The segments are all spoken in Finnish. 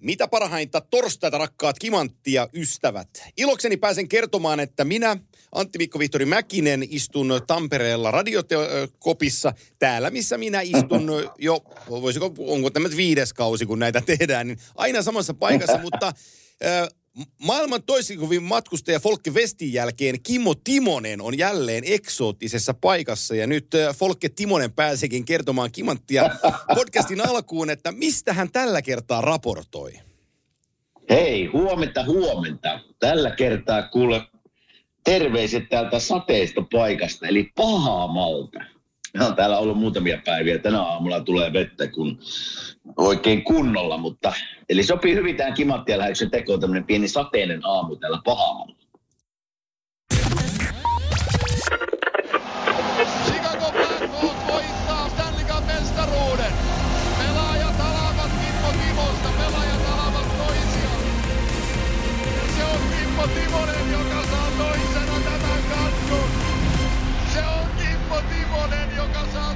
Mitä parhainta torstaita rakkaat kimanttia ystävät. Ilokseni pääsen kertomaan, että minä, Antti Mikko Vihtori Mäkinen, istun Tampereella radiokopissa. Täällä, missä minä istun jo, voisiko, onko tämä viides kausi, kun näitä tehdään, niin aina samassa paikassa, mutta äh, Maailman toisikuvin matkustaja Folke Vestin jälkeen Kimmo Timonen on jälleen eksoottisessa paikassa ja nyt Folke Timonen pääseekin kertomaan Kimanttia podcastin alkuun, että mistä hän tällä kertaa raportoi. Hei, huomenta, huomenta. Tällä kertaa kuule terveiset täältä sateesta paikasta, eli Pahamalta. Mä oon täällä ollut muutamia päiviä. Tänä aamulla tulee vettä kun oikein kunnolla, mutta eli sopii hyvin tähän kimattia lähetyksen tekoon tämmöinen pieni sateinen aamu täällä Pahamalla.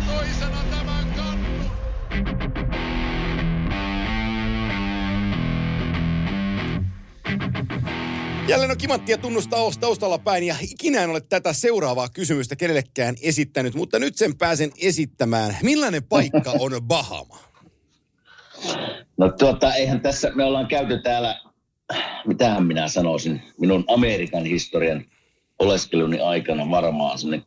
Toisena tämän kannun. Jälleen on kimanttia tunnustaa taustalla päin ja ikinä en ole tätä seuraavaa kysymystä kenellekään esittänyt, mutta nyt sen pääsen esittämään. Millainen paikka on Bahama? No tuota, eihän tässä, me ollaan käyty täällä, mitähän minä sanoisin, minun Amerikan historian oleskeluni aikana varmaan semmoinen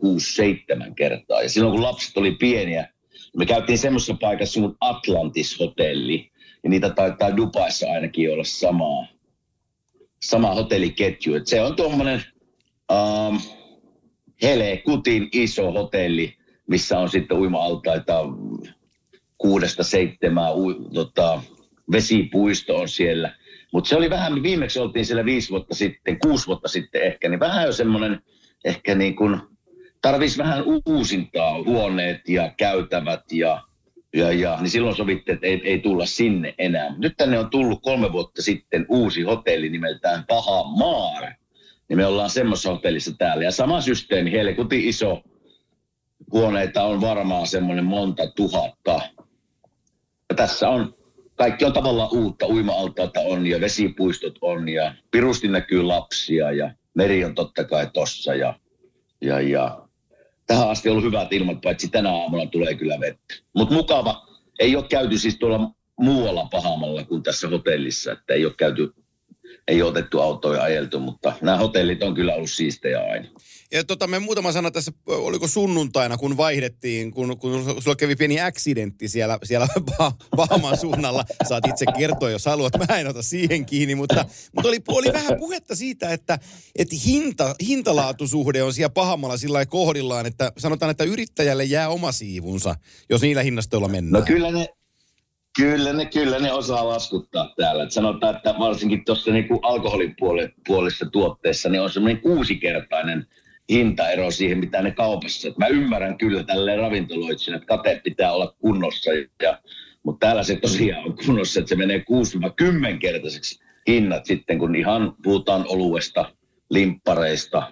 6-7 kertaa. Ja silloin kun lapset oli pieniä, me käytiin semmoisessa paikassa kuin Atlantis-hotelli. Ja niitä taitaa Dubaissa ainakin olla samaa, sama hotelliketju. Et se on tuommoinen um, Hele Kutin iso hotelli, missä on sitten uima-altaita kuudesta seitsemää, tota, vesipuisto on siellä. Mutta se oli vähän, viimeksi oltiin siellä viisi vuotta sitten, kuusi vuotta sitten ehkä, niin vähän jo semmoinen ehkä niin kuin, tarvisi vähän uusintaa, huoneet ja käytävät ja, ja, ja niin silloin sovittiin, että ei, ei tulla sinne enää. Nyt tänne on tullut kolme vuotta sitten uusi hotelli nimeltään Paha Maar. Niin me ollaan semmoisessa hotellissa täällä. Ja sama systeemi, helkutin iso. Huoneita on varmaan semmoinen monta tuhatta. Ja tässä on, kaikki on tavallaan uutta. Uima-altaita on ja vesipuistot on ja pirusti näkyy lapsia ja meri on totta kai tossa. Ja, ja, ja tähän asti on ollut hyvät ilmat, paitsi tänä aamuna tulee kyllä vettä. Mutta mukava. Ei ole käyty siis tuolla muualla pahamalla kuin tässä hotellissa, että ei ole käyty, ei otettu autoja ajeltu, mutta nämä hotellit on kyllä ollut siistejä aina. Ja tota, me muutama sana tässä, oliko sunnuntaina, kun vaihdettiin, kun, kun sulla kävi pieni accidentti siellä, siellä Bahaman suunnalla. Saat itse kertoa, jos haluat. Mä en ota siihen kiinni, mutta, mutta oli, oli vähän puhetta siitä, että, että hinta, hintalaatusuhde on siellä Pahamalla sillä kohdillaan, että sanotaan, että yrittäjälle jää oma siivunsa, jos niillä hinnastoilla mennään. No kyllä ne, Kyllä ne, kyllä ne osaa laskuttaa täällä. Et sanotaan, että varsinkin tuossa niinku puolessa tuotteessa niin on semmoinen kuusikertainen hintaero siihen, mitä ne kaupassa. Et mä ymmärrän kyllä tälle ravintoloitsijana, että kate pitää olla kunnossa. Ja, mutta täällä se tosiaan on kunnossa, että se menee 6-10 kertaiseksi hinnat sitten, kun ihan puhutaan oluesta, limppareista.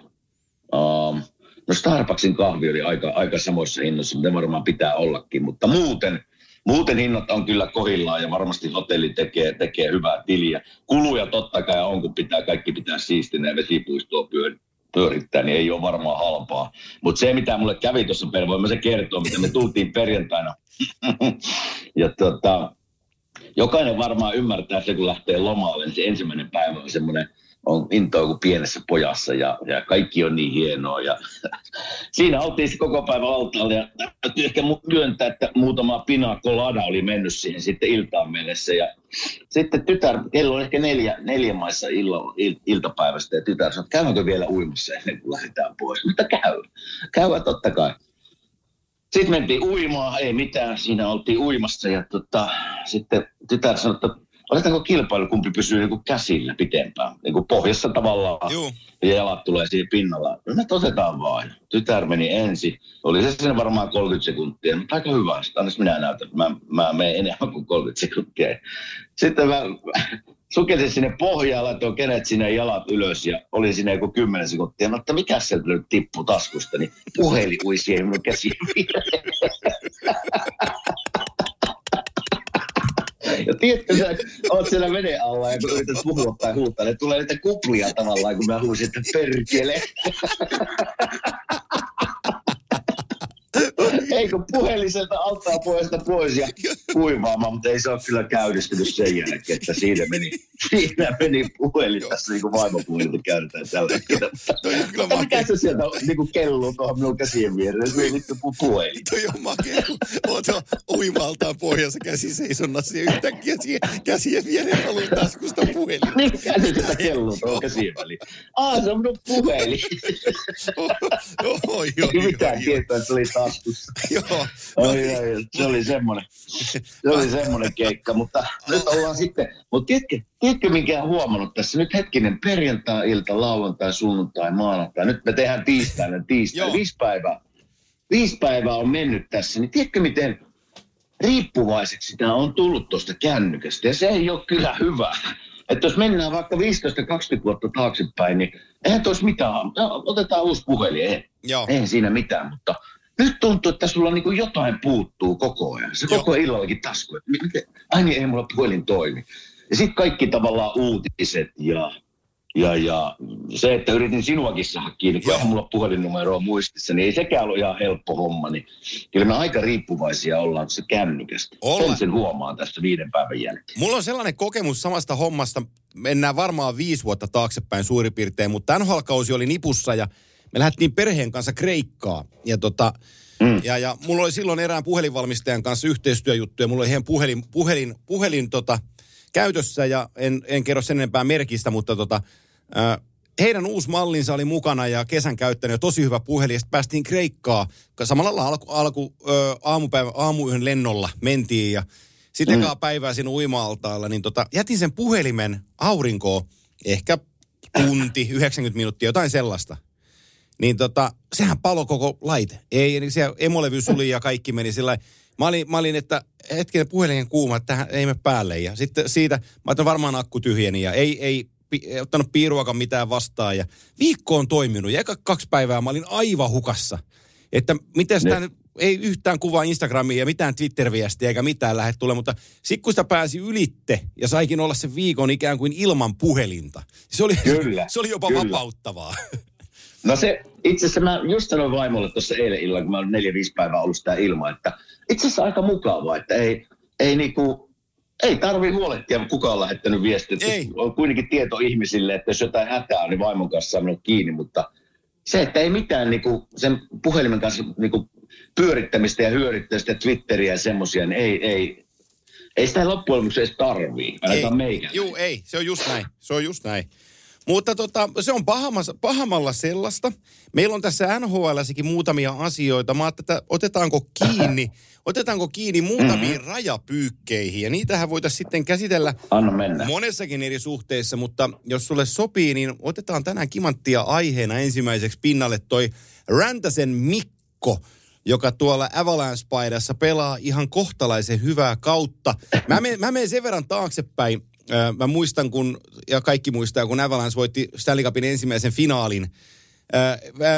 Um, no Starbucksin kahvi oli aika, aika samoissa hinnoissa, ne varmaan pitää ollakin. Mutta muuten, muuten hinnat on kyllä kohillaan ja varmasti hotelli tekee, tekee hyvää tiliä. Kuluja totta kai on, kun pitää, kaikki pitää siistinä ja vesipuistoa pyörittää pyörittää, niin ei ole varmaan halpaa. Mutta se, mitä mulle kävi tuossa per, voin mä se kertoa, mitä me tultiin perjantaina. ja tota, jokainen varmaan ymmärtää se, kun lähtee lomalle, niin se ensimmäinen päivä on semmoinen, on intoa kuin pienessä pojassa ja, ja kaikki on niin hienoa. Ja siinä oltiin se koko päivä altaalla ja täytyy ehkä myöntää, että muutama pina colada oli mennyt siihen sitten iltaan mennessä. Ja sitten tytär, kello on ehkä neljä, neljä maissa illa, il, iltapäivästä ja tytär sanoi, että käydäänkö vielä uimassa ennen kuin lähdetään pois. Mutta käy, käy totta kai. Sitten mentiin uimaan, ei mitään, siinä oltiin uimassa ja tota, sitten tytär sanoi, että otetaanko kilpailu, kumpi pysyy niin kuin käsillä pitempään. Niin kuin pohjassa tavallaan. Juu. Ja jalat tulee siihen pinnalla. No me otetaan vaan. Tytär meni ensin. Oli se siinä varmaan 30 sekuntia, mutta aika hyvä. Annas minä näytän. Mä, mä menen enemmän kuin 30 sekuntia. Sitten mä sukelsin sinne pohjaan, laitoin kenet sinne jalat ylös ja oli siinä joku 10 sekuntia. No, että mikä sieltä nyt tippui taskusta, niin puhelin ui siihen minun käsiin tiedätkö, sä oot siellä veden alla ja kun yrität puhua tai huuttaa, niin tulee niitä kuplia tavallaan, kun mä huusin, että perkele. Ei kun puhelin sieltä altaa puolesta pois ja kuivaamaan, mutta ei se ole kyllä käynnistynyt sen jälkeen, että siinä meni, siinä meni puhelin tässä niin kuin vaimopuhelinta käytetään tällä hetkellä. Mutta mikä se sieltä niin kuin kelluu tuohon minun käsien viereen, se meni vittu pu- puhelin. Toi on makea, oot jo uimaltaan pohjassa käsi seisonnassa ja yhtäkkiä siihen käsien viereen valuu taskusta puhelin. Mikä se sitä kelluu tuohon käsien väliin? Aa, se on minun puhelin. Oi, Ei oi, mitään oi, tietoa, että se oli taskussa. Joo. Oi, oi, oi, se oli semmoinen, se oli semmoinen keikka, mutta nyt ollaan sitten, mutta tiedätkö, tiedätkö minkä olen huomannut tässä, nyt hetkinen perjantai-ilta, lauantai, sunnuntai, maanantai, nyt me tehdään tiistaina, tiistai, viisi päivää, viisi päivää on mennyt tässä, niin tiedätkö miten riippuvaiseksi tämä on tullut tuosta kännykästä, ja se ei ole kyllä hyvä. Että jos mennään vaikka 15-20 vuotta taaksepäin, niin eihän tuossa mitään, no, otetaan uusi puhelin. Eihän siinä mitään, mutta nyt tuntuu, että sulla niin kuin jotain puuttuu koko ajan. Se Joo. koko illallakin tasku. ai niin, ei mulla puhelin toimi. Ja sitten kaikki tavallaan uutiset ja, ja, ja se, että yritin sinuakin saada kiinni, kun Joo. on mulla puhelinnumeroa muistissa, niin ei sekään ollut ihan helppo homma. Niin kyllä me aika riippuvaisia ollaan se kännykästä. Ollaan. Sen sen huomaan tässä viiden päivän jälkeen. Mulla on sellainen kokemus samasta hommasta, mennään varmaan viisi vuotta taaksepäin suurin piirtein, mutta NHL-kausi oli nipussa ja me lähdettiin perheen kanssa Kreikkaa. Ja, tota, mm. ja, ja mulla oli silloin erään puhelinvalmistajan kanssa yhteistyöjuttuja. Mulla oli heidän puhelin, puhelin, puhelin tota, käytössä ja en, en kerro sen enempää merkistä, mutta tota, äh, heidän uusi mallinsa oli mukana ja kesän käyttänyt ja tosi hyvä puhelin. Ja sitten päästiin Kreikkaa. Samalla lailla alku, alku ö, aamupäivä, aamuyön lennolla mentiin ja sitten mm. päivää siinä uima-altaalla, niin tota, jätin sen puhelimen aurinkoon ehkä tunti, 90 minuuttia, jotain sellaista. Niin tota, sehän palo koko laite. Ei, niin siellä emolevy suli ja kaikki meni sillä. Mä olin, mä olin, että hetken puhelin kuuma, että tähän ei me päälle. Ja sitten siitä, mä ajattelin varmaan akku tyhjeni ja ei, ei, pi, ei ottanut piiruakaan mitään vastaan. Ja viikko on toiminut ja eka kaksi päivää mä olin aivan hukassa. Että miten sitä nyt, ei yhtään kuvaa Instagramiin ja mitään Twitter-viestiä eikä mitään lähde tulee, mutta sitten kun sitä pääsi ylitte ja saikin olla sen viikon ikään kuin ilman puhelinta, se oli, Kyllä, se oli jopa kyllä. vapauttavaa. No se, itse asiassa mä just sanoin vaimolle tuossa eilen illalla, kun mä olen neljä, viisi päivää ollut sitä ilmaa, että itse asiassa aika mukavaa, että ei, ei niinku, ei tarvi huolehtia, kuka on lähettänyt viestiä. Ei. On kuitenkin tieto ihmisille, että jos jotain hätää on, niin vaimon kanssa minut kiinni, mutta se, että ei mitään niinku, sen puhelimen kanssa niinku, pyörittämistä ja hyödyttämistä ja Twitteriä ja semmoisia, niin ei, ei, ei sitä loppujen lopuksi edes tarvii, ainakaan meikä. Juu, ei. Se on just näin. Se on just näin. Mutta tota, se on pahamassa, pahamalla sellaista. Meillä on tässä NHLssäkin muutamia asioita. Mä että otetaanko kiinni, otetaanko kiinni muutamiin mm-hmm. rajapyykkeihin. Ja niitähän voitaisiin sitten käsitellä Anna mennä. monessakin eri suhteissa, mutta jos sulle sopii, niin otetaan tänään kimanttia aiheena ensimmäiseksi pinnalle toi Räntäsen Mikko, joka tuolla Avalanche-paidassa pelaa ihan kohtalaisen hyvää kautta. Mä menen, mä menen sen verran taaksepäin. Ö, Mä muistan, kun, ja kaikki muistaa, kun Avalanche voitti Stanley Cupin ensimmäisen finaalin ö,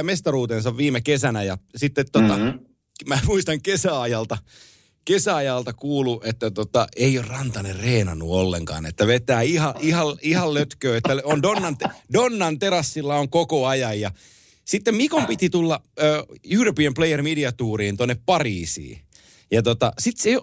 mestaruutensa viime kesänä. Ja sitten tota, mm-hmm. mä muistan kesäajalta, kesäajalta kuulu, että tota, ei ole Rantanen reenannut ollenkaan, että vetää ihan, ihan, ihan lötköä, että on Donnan, Donnan terassilla on koko ajan ja sitten Mikon piti tulla uh, European Player Media Touriin tuonne Pariisiin. Ja tota, sit se ei,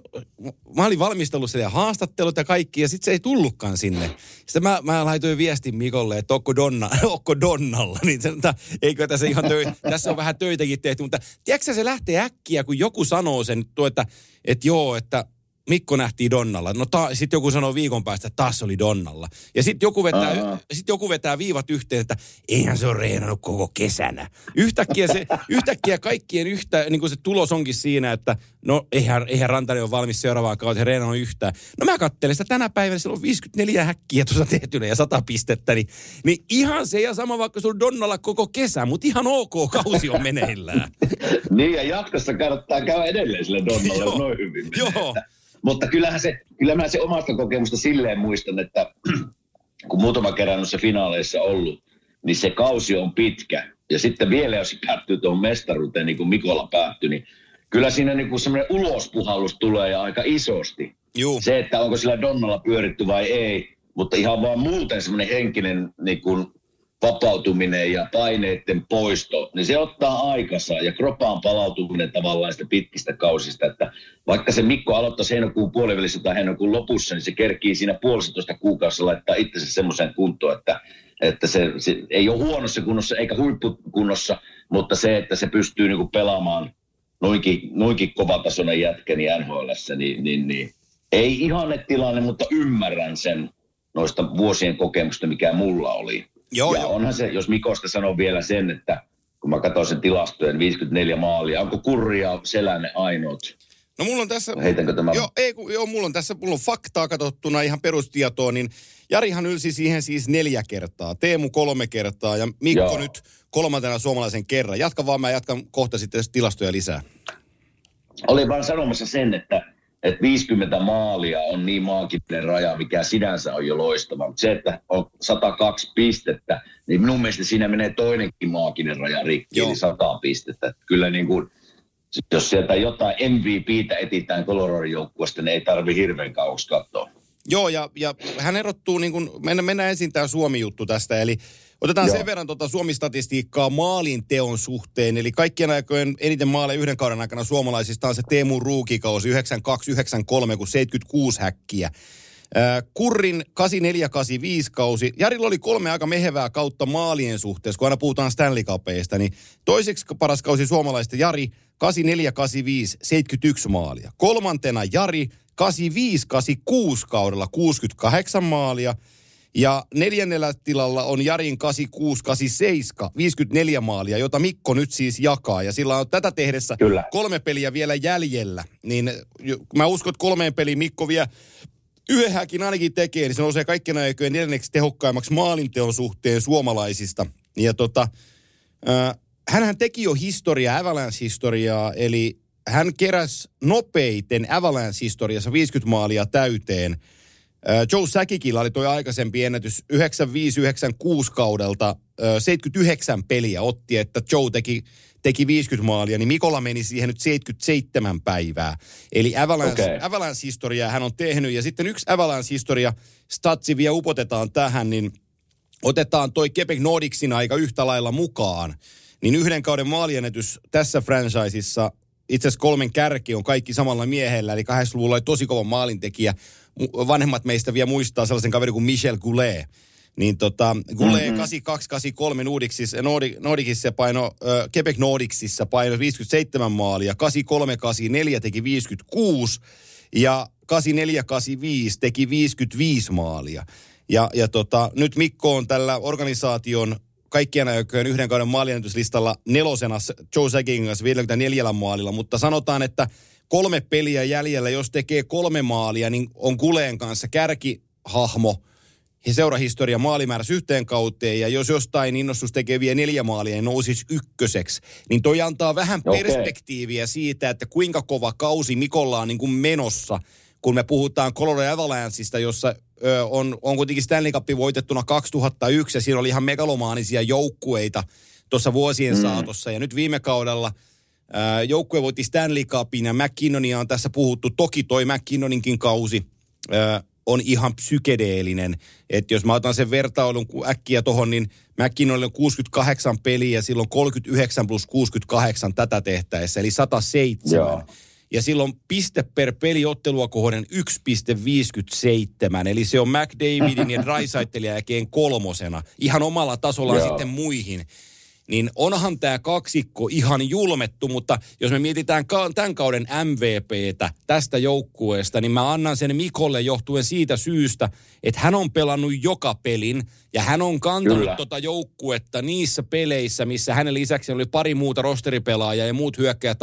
mä olin valmistellut siellä haastattelut ja kaikki, ja sitten se ei tullutkaan sinne. Sitten mä, mä laitoin viestin Mikolle, että onko, Donna, onko Donnalla, niin se, että eikö tässä ihan töi, tässä on vähän töitäkin tehty, mutta tiedätkö se lähtee äkkiä, kun joku sanoo sen, tuo, että, että joo, että Mikko nähtiin Donnalla. No ta, sitten joku sanoo viikon päästä, että taas oli Donnalla. Ja sitten joku, vetää, sit joku vetää viivat yhteen, että eihän se ole reenannut koko kesänä. Yhtäkkiä, se, yhtäkkiä kaikkien yhtä, niin kuin se tulos onkin siinä, että no eihän, eihän Rantanen ole valmis seuraavaan kauteen reenannut yhtään. No mä katselen sitä tänä päivänä, siellä on 54 häkkiä tuossa tehtynä ja 100 pistettä, niin, niin ihan se ja sama vaikka sulla Donnalla koko kesä, mutta ihan ok kausi on meneillään. Niin, ja jatkossa kannattaa käydä edelleen sille Donnalle, noin hyvin. Joo. Mutta kyllähän se, kyllä mä se omasta kokemusta silleen muistan, että kun muutama kerran noissa finaaleissa ollut, niin se kausi on pitkä. Ja sitten vielä, jos se päättyy tuohon mestaruuteen, niin kuin Mikola päättyi, niin kyllä siinä niin semmoinen ulospuhallus tulee ja aika isosti. Juu. Se, että onko sillä Donnalla pyöritty vai ei, mutta ihan vaan muuten semmoinen henkinen niin kuin vapautuminen ja paineiden poisto, niin se ottaa aikansa ja kropaan palautuminen tavallaan sitä pitkistä kausista, että vaikka se Mikko aloittaisi heinäkuun puolivälissä tai heinäkuun lopussa, niin se kerkii siinä puolitoista kuukaudessa laittaa itsensä semmoiseen kuntoon, että, että se, se, ei ole huonossa kunnossa eikä huippukunnossa, mutta se, että se pystyy niinku pelaamaan noinkin, noinkin kovatasoinen jätkä niin NHLssä, niin, niin, niin ei ihanne tilanne, mutta ymmärrän sen noista vuosien kokemusta, mikä mulla oli. Joo, ja joo. onhan se, jos Mikosta sanoo vielä sen, että kun mä katsoin sen tilastojen, 54 maalia, onko Kurria Selänne ainoat? No mulla on tässä... Heitänkö tämä? Joo, ei, kun, joo, mulla on tässä, mulla on faktaa katsottuna ihan perustietoa, niin Jarihan ylsi siihen siis neljä kertaa, Teemu kolme kertaa ja Mikko Joo. nyt kolmantena suomalaisen kerran. Jatka vaan, mä jatkan kohta sitten tilastoja lisää. Olin vaan sanomassa sen, että, että 50 maalia on niin maaginen raja, mikä sinänsä on jo loistava. Mutta se, että on 102 pistettä, niin minun mielestä siinä menee toinenkin maaginen raja rikki, Joo. eli 100 pistettä. Että Kyllä niin kuin, jos sieltä jotain MVPtä etitään Coloradon joukkueesta, niin ei tarvi hirveän kauaksi katsoa. Joo, ja, ja hän erottuu, niin kuin, mennään, mennään ensin tämä Suomi-juttu tästä, eli otetaan Joo. sen verran tuota Suomi-statistiikkaa maalin teon suhteen, eli kaikkien aikojen eniten maaleja yhden kauden aikana suomalaisista on se Teemu Ruukikausi 92-93, kun 76 häkkiä. Kurrin 84-85 kausi. Jarilla oli kolme aika mehevää kautta maalien suhteessa, kun aina puhutaan Stanley Cupeista, niin toiseksi paras kausi suomalaista Jari 84-85, 71 maalia. Kolmantena Jari 85-86 kaudella 68 maalia. Ja neljännellä tilalla on Jarin 86-87, 54 maalia, jota Mikko nyt siis jakaa. Ja sillä on tätä tehdessä Kyllä. kolme peliä vielä jäljellä. Niin mä uskon, että kolmeen peliin Mikko vie yhdenhäkin ainakin tekee, niin se nousee kaikkien aikojen neljänneksi tehokkaimmaksi maalinteon suhteen suomalaisista. Ja tota, äh, hänhän teki jo historiaa, Avalanche-historiaa, eli hän keräsi nopeiten Avalanche-historiassa 50 maalia täyteen. Joe Säkikillä oli tuo aikaisempi ennätys 95-96 kaudelta, äh, 79 peliä otti, että Joe teki, teki 50 maalia, niin Mikola meni siihen nyt 77 päivää. Eli Avalanche, Okei. Avalanche-historiaa hän on tehnyt, ja sitten yksi Avalanche-historia, statsi vielä upotetaan tähän, niin otetaan toi Quebec Nordicsin aika yhtä lailla mukaan, niin yhden kauden maaliennätys tässä franchiseissa, itse asiassa kolmen kärki on kaikki samalla miehellä, eli 80-luvulla oli tosi kova maalintekijä. Vanhemmat meistä vielä muistaa sellaisen kaverin kuin Michel Goulet. Niin tota, Goulet mm-hmm. 82-83 Nordicsissa, Nordi, Nordicissa paino, äh, Quebec Nordicsissa paino 57 maalia, 83-84 teki 56 ja 84-85 teki 55 maalia. Ja, ja tota, nyt Mikko on tällä organisaation kaikkien aikojen yhden kauden maaliennetyslistalla nelosena Joe Saggin kanssa 54 maalilla, mutta sanotaan, että kolme peliä jäljellä, jos tekee kolme maalia, niin on Kuleen kanssa kärkihahmo. Ja seurahistoria maalimääräs yhteen kauteen, ja jos jostain innostus tekee vielä neljä maalia ja nousisi ykköseksi, niin toi antaa vähän Okei. perspektiiviä siitä, että kuinka kova kausi Mikolla on niin kuin menossa, kun me puhutaan Colorado Avalancheista, jossa ö, on, on kuitenkin Stanley Cup voitettuna 2001, ja siinä oli ihan megalomaanisia joukkueita tuossa vuosien mm. saatossa, ja nyt viime kaudella joukkue voitti Stanley Cupin, ja McKinnonia on tässä puhuttu. Toki toi McKinnoninkin kausi on ihan psykedeellinen. Että jos mä otan sen vertailun äkkiä tohon, niin McKinnonilla on 68 peliä, silloin 39 plus 68 tätä tehtäessä, eli 107. Joo. Ja silloin piste per peli ottelua kohden 1,57. Eli se on McDavidin ja Drysaitelin jälkeen kolmosena. Ihan omalla tasollaan Joo. sitten muihin. Niin onhan tämä kaksikko ihan julmettu, mutta jos me mietitään ka- tämän kauden MVPtä tästä joukkueesta, niin mä annan sen Mikolle johtuen siitä syystä, että hän on pelannut joka pelin ja hän on kantanut Kyllä. tota joukkuetta niissä peleissä, missä hänen lisäksi oli pari muuta rosteripelaajaa ja muut hyökkäjä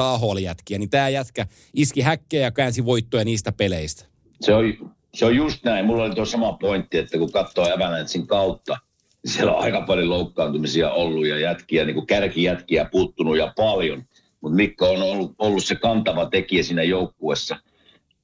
jätkiä, niin tämä jätkä iski häkkejä ja käänsi voittoja niistä peleistä. Se on, se on just näin. Mulla oli tuo sama pointti, että kun katsoo Avalanchein kautta, siellä on aika paljon loukkaantumisia ollut ja jätkiä, niin kuin kärkijätkiä puuttunut ja paljon. Mutta Mikko on ollut, ollut, se kantava tekijä siinä joukkuessa.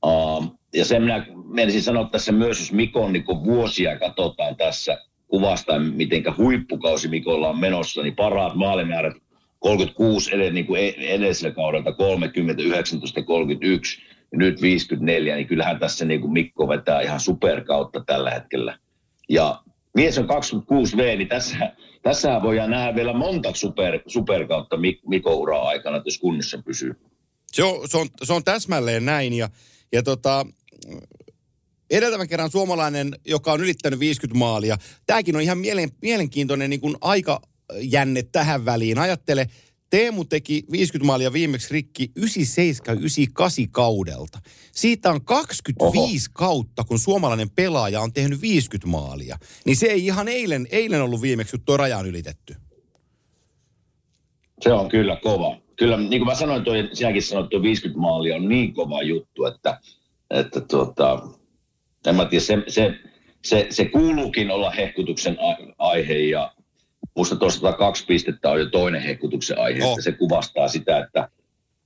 Uh, ja sen minä menisin sanoa tässä myös, jos Mikon niin vuosia katsotaan tässä kuvasta, miten huippukausi Mikolla on menossa, niin parhaat maalimäärät 36 edellä, niin kuin e- edellisellä kaudelta 30, 19, 31 ja nyt 54, niin kyllähän tässä niin kuin Mikko vetää ihan superkautta tällä hetkellä. Ja mies on 26V, niin tässä, tässähän voidaan nähdä vielä monta super, superkautta Mik- Mikko uraa aikana, jos kunnossa pysyy. Se on, se on, se on täsmälleen näin ja, ja tota, edeltävän kerran suomalainen, joka on ylittänyt 50 maalia. Tämäkin on ihan mielen, mielenkiintoinen niin kuin aikajänne tähän väliin. Ajattele, Teemu teki 50 maalia viimeksi rikki 97-98 kaudelta. Siitä on 25 Oho. kautta, kun suomalainen pelaaja on tehnyt 50 maalia. Niin se ei ihan eilen, eilen ollut viimeksi, kun tuo raja on ylitetty. Se on kyllä kova. Kyllä, niin kuin mä sanoin, toi, sinäkin sanoit, tuo 50 maalia on niin kova juttu, että, että tuota, en mä tiedä, se, se, se, se kuuluukin olla hehkutuksen aihe ja musta tuosta kaksi pistettä on jo toinen hehkutuksen aihe, oh. että se kuvastaa sitä, että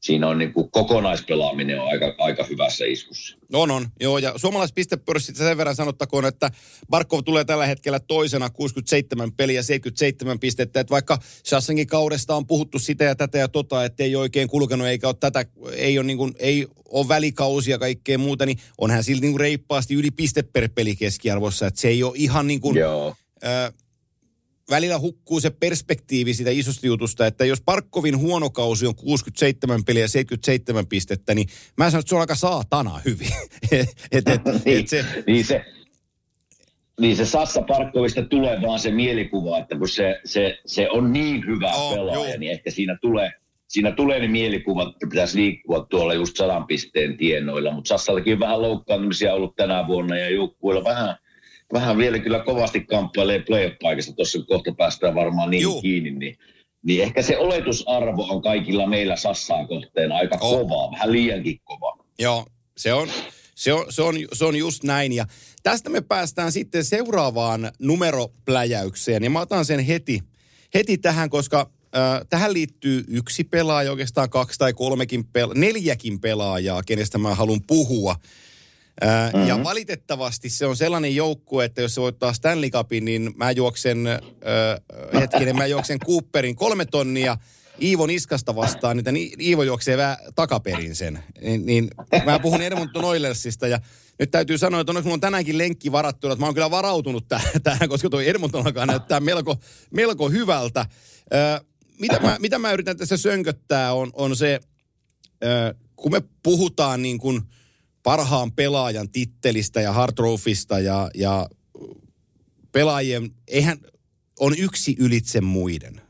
siinä on niin kuin kokonaispelaaminen on aika, aika hyvässä iskussa. On, on. Joo, ja suomalaispistepörssistä sen verran sanottakoon, että Barkov tulee tällä hetkellä toisena 67 peliä, 77 pistettä. Että vaikka Sassenkin kaudesta on puhuttu sitä ja tätä ja tota, että ei oikein kulkenut eikä ole tätä, ei ole, niin kuin, ei ole välikausia ja kaikkea muuta, niin on hän silti niin kuin reippaasti yli piste per peli keskiarvossa. Että se ei ole ihan niin kuin, Joo. Äh, välillä hukkuu se perspektiivi sitä isosta jutusta, että jos Parkkovin huono kausi on 67 peliä ja 77 pistettä, niin mä sanon, että se on aika saatana hyvin. et, et, niin, et se, niin, se, niin se Sassa Parkkovista tulee vaan se mielikuva, että kun se, se, se on niin hyvä Oh, pelaaja, joo. niin ehkä siinä tulee, siinä tulee ne mielikuvat, että pitäisi liikkua tuolla just sadan pisteen tienoilla. Mutta Sassallakin on vähän loukkaantumisia ollut tänä vuonna ja joukkueella vähän, vähän vielä kyllä kovasti kamppailee playoff-paikasta. Tuossa kohta päästään varmaan niin Juu. kiinni, niin, niin ehkä se oletusarvo on kaikilla meillä Sassaan kohteen aika On. kovaa, vähän liiankin kova. Joo, se on, se, on, se, on, se on just näin. Ja tästä me päästään sitten seuraavaan numeropläjäykseen. Ja mä otan sen heti, heti tähän, koska äh, tähän liittyy yksi pelaaja, oikeastaan kaksi tai kolmekin, pela- neljäkin pelaajaa, kenestä mä haluan puhua. Mm-hmm. Ja valitettavasti se on sellainen joukkue, että jos se voittaa Stanley Cupin, niin mä juoksen, äh, hetkinen, mä juoksen Cooperin kolme tonnia Iivo Niskasta vastaan, niin Iivo juoksee vähän takaperin sen. Niin, niin mä puhun Edmonton Oilersista ja nyt täytyy sanoa, että onneksi mulla on tänäänkin lenkki varattuna, että mä oon kyllä varautunut tähän, tähän koska toi Edmonton alkaa näyttää melko, melko hyvältä. Ö, mitä, mä, mitä mä yritän tässä sönköttää on, on se, ö, kun me puhutaan niin kuin parhaan pelaajan tittelistä ja Hard Trophysta ja, ja pelaajien, eihän, on yksi ylitse muiden.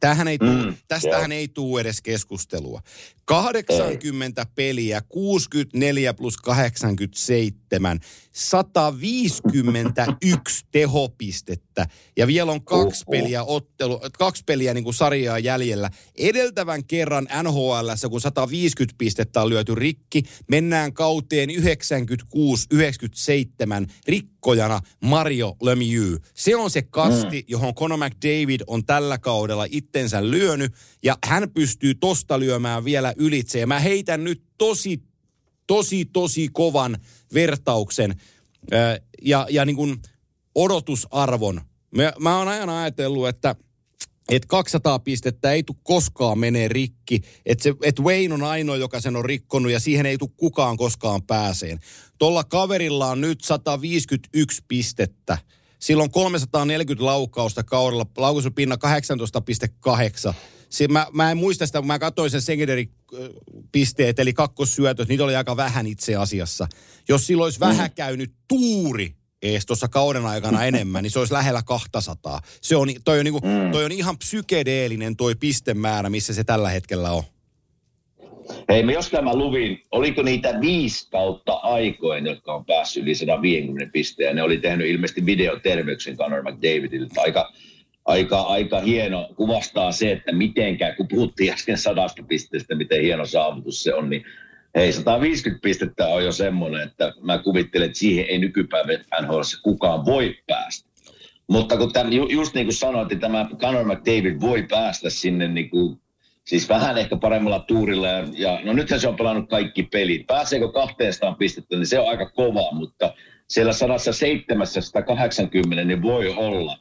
Tähän ei tuu, mm, tästähän ei tule edes keskustelua. 80 peliä, 64 plus 87, 151 tehopistettä ja vielä on kaksi peliä ottelu, kaksi peliä niin kuin sarjaa jäljellä. Edeltävän kerran NHL, kun 150 pistettä on lyöty rikki, mennään kauteen 96-97 rikkojana Mario Lemieux. Se on se kasti, johon Conor McDavid on tällä kaudella itsensä lyönyt ja hän pystyy tosta lyömään vielä ylitse. Ja mä heitän nyt tosi, tosi, tosi kovan vertauksen ja, ja niin kuin odotusarvon. Mä, mä oon aina ajatellut, että että 200 pistettä ei tule koskaan menee rikki. Että et Wayne on ainoa, joka sen on rikkonut ja siihen ei tule kukaan koskaan pääseen. Tuolla kaverilla on nyt 151 pistettä. Silloin 340 laukausta kaudella, laukaisupinna 18,8. Se, mä, mä en muista sitä, kun mä katsoin sen secondary pisteet, eli kakkossyötöt, niitä oli aika vähän itse asiassa. Jos sillä olisi vähän käynyt tuuri, ees tuossa kauden aikana enemmän, niin se olisi lähellä 200. Se on, toi, on niinku, Mm. toi on ihan psykedeellinen toi pistemäärä, missä se tällä hetkellä on. Hei, me jostain mä luvin, oliko niitä viisi kautta aikoin, jotka on päässyt yli 150 pisteen. Ne oli tehnyt ilmeisesti videoterveyksen Conor McDavidille. Aika, aika, aika hieno, kuvastaa se, että mitenkään, kun puhuttiin äsken sadasta pisteestä, miten hieno saavutus se on, niin hei, 150 pistettä on jo semmoinen, että mä kuvittelen, että siihen ei nykypäivän NHL kukaan voi päästä. Mutta kun tämän, ju, just niin kuin sanoit, että tämä Conor McDavid voi päästä sinne niin kuin, siis vähän ehkä paremmalla tuurilla. Ja, ja no nythän se on pelannut kaikki pelit. Pääseekö 200 pistettä, niin se on aika kova, mutta siellä 170-180 niin voi olla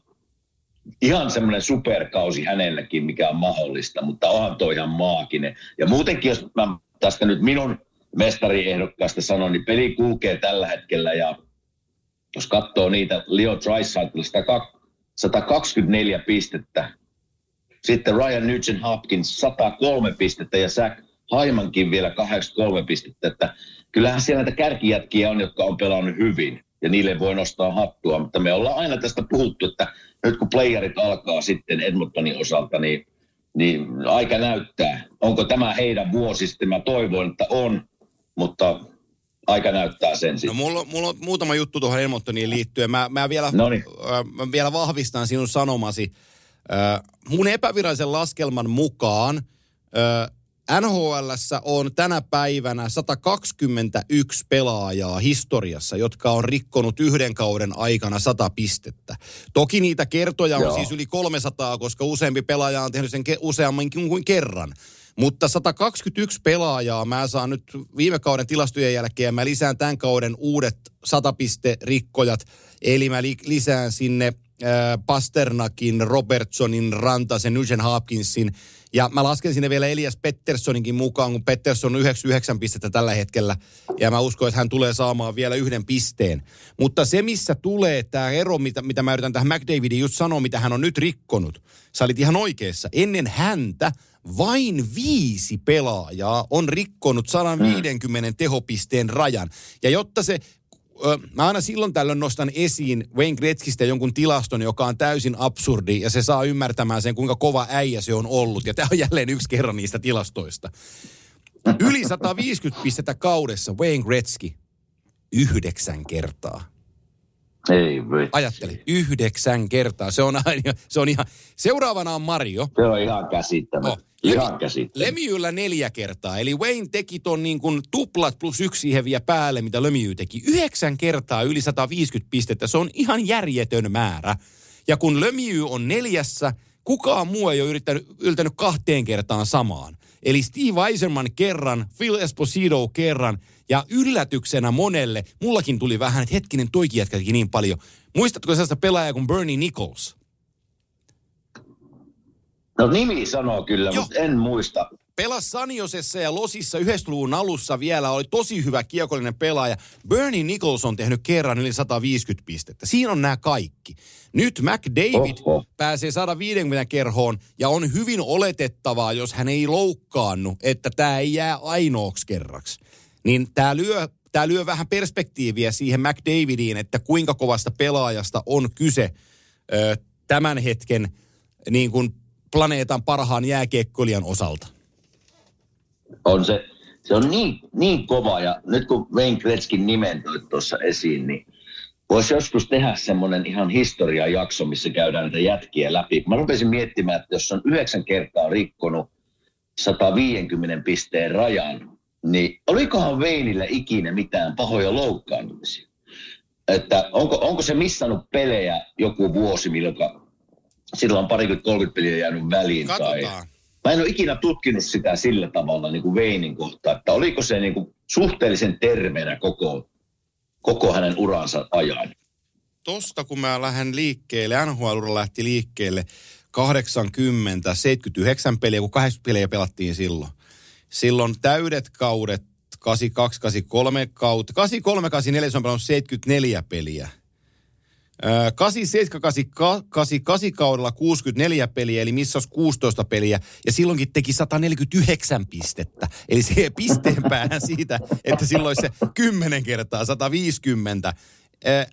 ihan semmoinen superkausi hänelläkin, mikä on mahdollista, mutta onhan toi ihan maaginen. Ja muutenkin, jos mä tästä nyt minun mestariehdokkaasta sanon, niin peli kulkee tällä hetkellä ja jos katsoo niitä, Leo Draisaitl 124 pistettä, sitten Ryan Nugent Hopkins 103 pistettä ja Zach Haimankin vielä 83 pistettä, että kyllähän siellä näitä kärkijätkiä on, jotka on pelannut hyvin ja niille voi nostaa hattua, mutta me ollaan aina tästä puhuttu, että nyt kun playerit alkaa sitten Edmontonin osalta, niin, niin aika näyttää, onko tämä heidän vuosi sitten, mä toivon, että on, mutta aika näyttää sen No sitten. mulla, on- mulla on muutama juttu tuohon Edmontoniin liittyen. Mä, mä, vielä, Noniin. äh, mä vielä vahvistan sinun sanomasi. Äh, mun epävirallisen laskelman mukaan äh, NHLssä on tänä päivänä 121 pelaajaa historiassa, jotka on rikkonut yhden kauden aikana 100 pistettä. Toki niitä kertoja on Joo. siis yli 300, koska useampi pelaaja on tehnyt sen ke- useammankin kuin kerran. Mutta 121 pelaajaa mä saan nyt viime kauden tilastojen jälkeen, mä lisään tämän kauden uudet 100 rikkojat, eli mä li- lisään sinne Pasternakin, Robertsonin, Rantasen, Nugent Hopkinsin, ja mä lasken sinne vielä Elias Petterssoninkin mukaan, kun Pettersson on 99 pistettä tällä hetkellä, ja mä uskon, että hän tulee saamaan vielä yhden pisteen. Mutta se, missä tulee tämä ero, mitä, mitä mä yritän tähän McDavidin just sanoa, mitä hän on nyt rikkonut, sä olit ihan oikeassa. Ennen häntä vain viisi pelaajaa on rikkonut 150 tehopisteen rajan. Ja jotta se, mä aina silloin tällöin nostan esiin Wayne Gretzkistä jonkun tilaston, joka on täysin absurdi, ja se saa ymmärtämään sen, kuinka kova äijä se on ollut. Ja tämä on jälleen yksi kerran niistä tilastoista. Yli 150 pistettä kaudessa Wayne Gretzky yhdeksän kertaa. Ei vitsi. Ajattele, yhdeksän kertaa. Se on, aina, se on ihan... Seuraavana on Mario. Se on ihan käsittämätöntä. Oh. Ihan neljä kertaa. Eli Wayne teki ton niin kuin tuplat plus yksi siihen vielä päälle, mitä Lemieux teki. Yhdeksän kertaa yli 150 pistettä. Se on ihan järjetön määrä. Ja kun Lemieux on neljässä, kukaan muu ei ole yrittänyt, yltänyt kahteen kertaan samaan. Eli Steve Eiserman kerran, Phil Esposito kerran, ja yllätyksenä monelle, mullakin tuli vähän, että hetkinen, toikin jätkä niin paljon. Muistatko sellaista pelaajaa kuin Bernie Nichols? No nimi sanoo kyllä, Joo. mutta en muista. Pelas Saniosessa ja Losissa 90-luvun alussa vielä, oli tosi hyvä kiekollinen pelaaja. Bernie Nichols on tehnyt kerran yli 150 pistettä. Siinä on nämä kaikki. Nyt McDavid Oho. pääsee 150 kerhoon ja on hyvin oletettavaa, jos hän ei loukkaannu, että tämä ei jää ainoaksi kerraksi. Niin tämä lyö, tää lyö vähän perspektiiviä siihen McDavidiin, että kuinka kovasta pelaajasta on kyse ö, tämän hetken niin kuin planeetan parhaan jääkiekkoilijan osalta. On se, se on niin, niin kova ja nyt kun Wayne Gretzkin nimen tuossa esiin, niin voisi joskus tehdä semmoinen ihan historiajakso, missä käydään näitä jätkiä läpi. Mä rupesin miettimään, että jos on yhdeksän kertaa rikkonut 150 pisteen rajan, niin olikohan Wayneillä ikinä mitään pahoja loukkaantumisia? Että onko, onko se missannut pelejä joku vuosi, milloin silloin on parikymmentä 30 peliä jäänyt väliin tai. Mä en ole ikinä tutkinut sitä sillä tavalla niin kuin Veinin kohta, että oliko se niin kuin suhteellisen terveenä koko, koko hänen uransa ajan. Tosta kun mä lähden liikkeelle, nhl lähti liikkeelle 80, 79 peliä, kun 80 peliä pelattiin silloin. Silloin täydet kaudet, 82, 83 kautta, 83, 84 se on pelannut 74 peliä. Ö, 87, 88 kaudella 64 peliä, eli missä olisi 16 peliä, ja silloinkin teki 149 pistettä. Eli se pisteen päähän siitä, että silloin se 10 kertaa 150. Ö,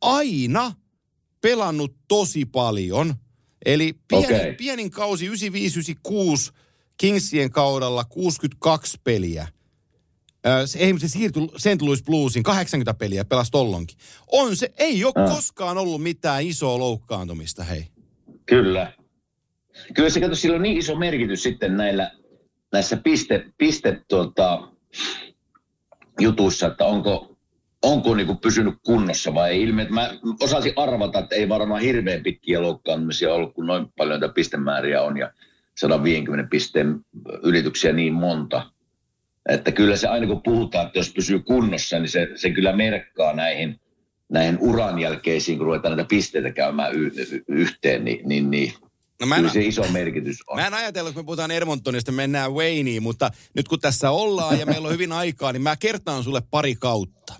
aina pelannut tosi paljon. Eli pienin, Okei. pienin kausi 95-96 Kingsien kaudella 62 peliä. Se, se siirtyi St. Louis Bluesin 80 peliä, pelasi tollonkin. On se, ei ole Ah. koskaan ollut mitään isoa loukkaantumista, hei. Kyllä. Kyllä se kato, sillä on niin iso merkitys sitten näillä, näissä piste, piste tuota, jutuissa, että onko, onko niinku pysynyt kunnossa vai ei. Ilme, mä osasin arvata, että ei varmaan hirveän pitkiä loukkaantumisia ollut, kun noin paljon näitä pistemääriä on ja 150 pisteen ylityksiä niin monta. Että kyllä se aina kun puhutaan, että jos pysyy kunnossa, niin se, se kyllä merkkaa näihin, näihin uran jälkeisiin, kun ruvetaan näitä pisteitä käymään y- y- yhteen, niin, niin, niin No mä en, kyllä se iso merkitys on. mä en ajatellut, kun me puhutaan Edmontonista, mennään Wayneen, mutta nyt kun tässä ollaan ja meillä on hyvin aikaa, niin mä kertaan sulle pari kautta.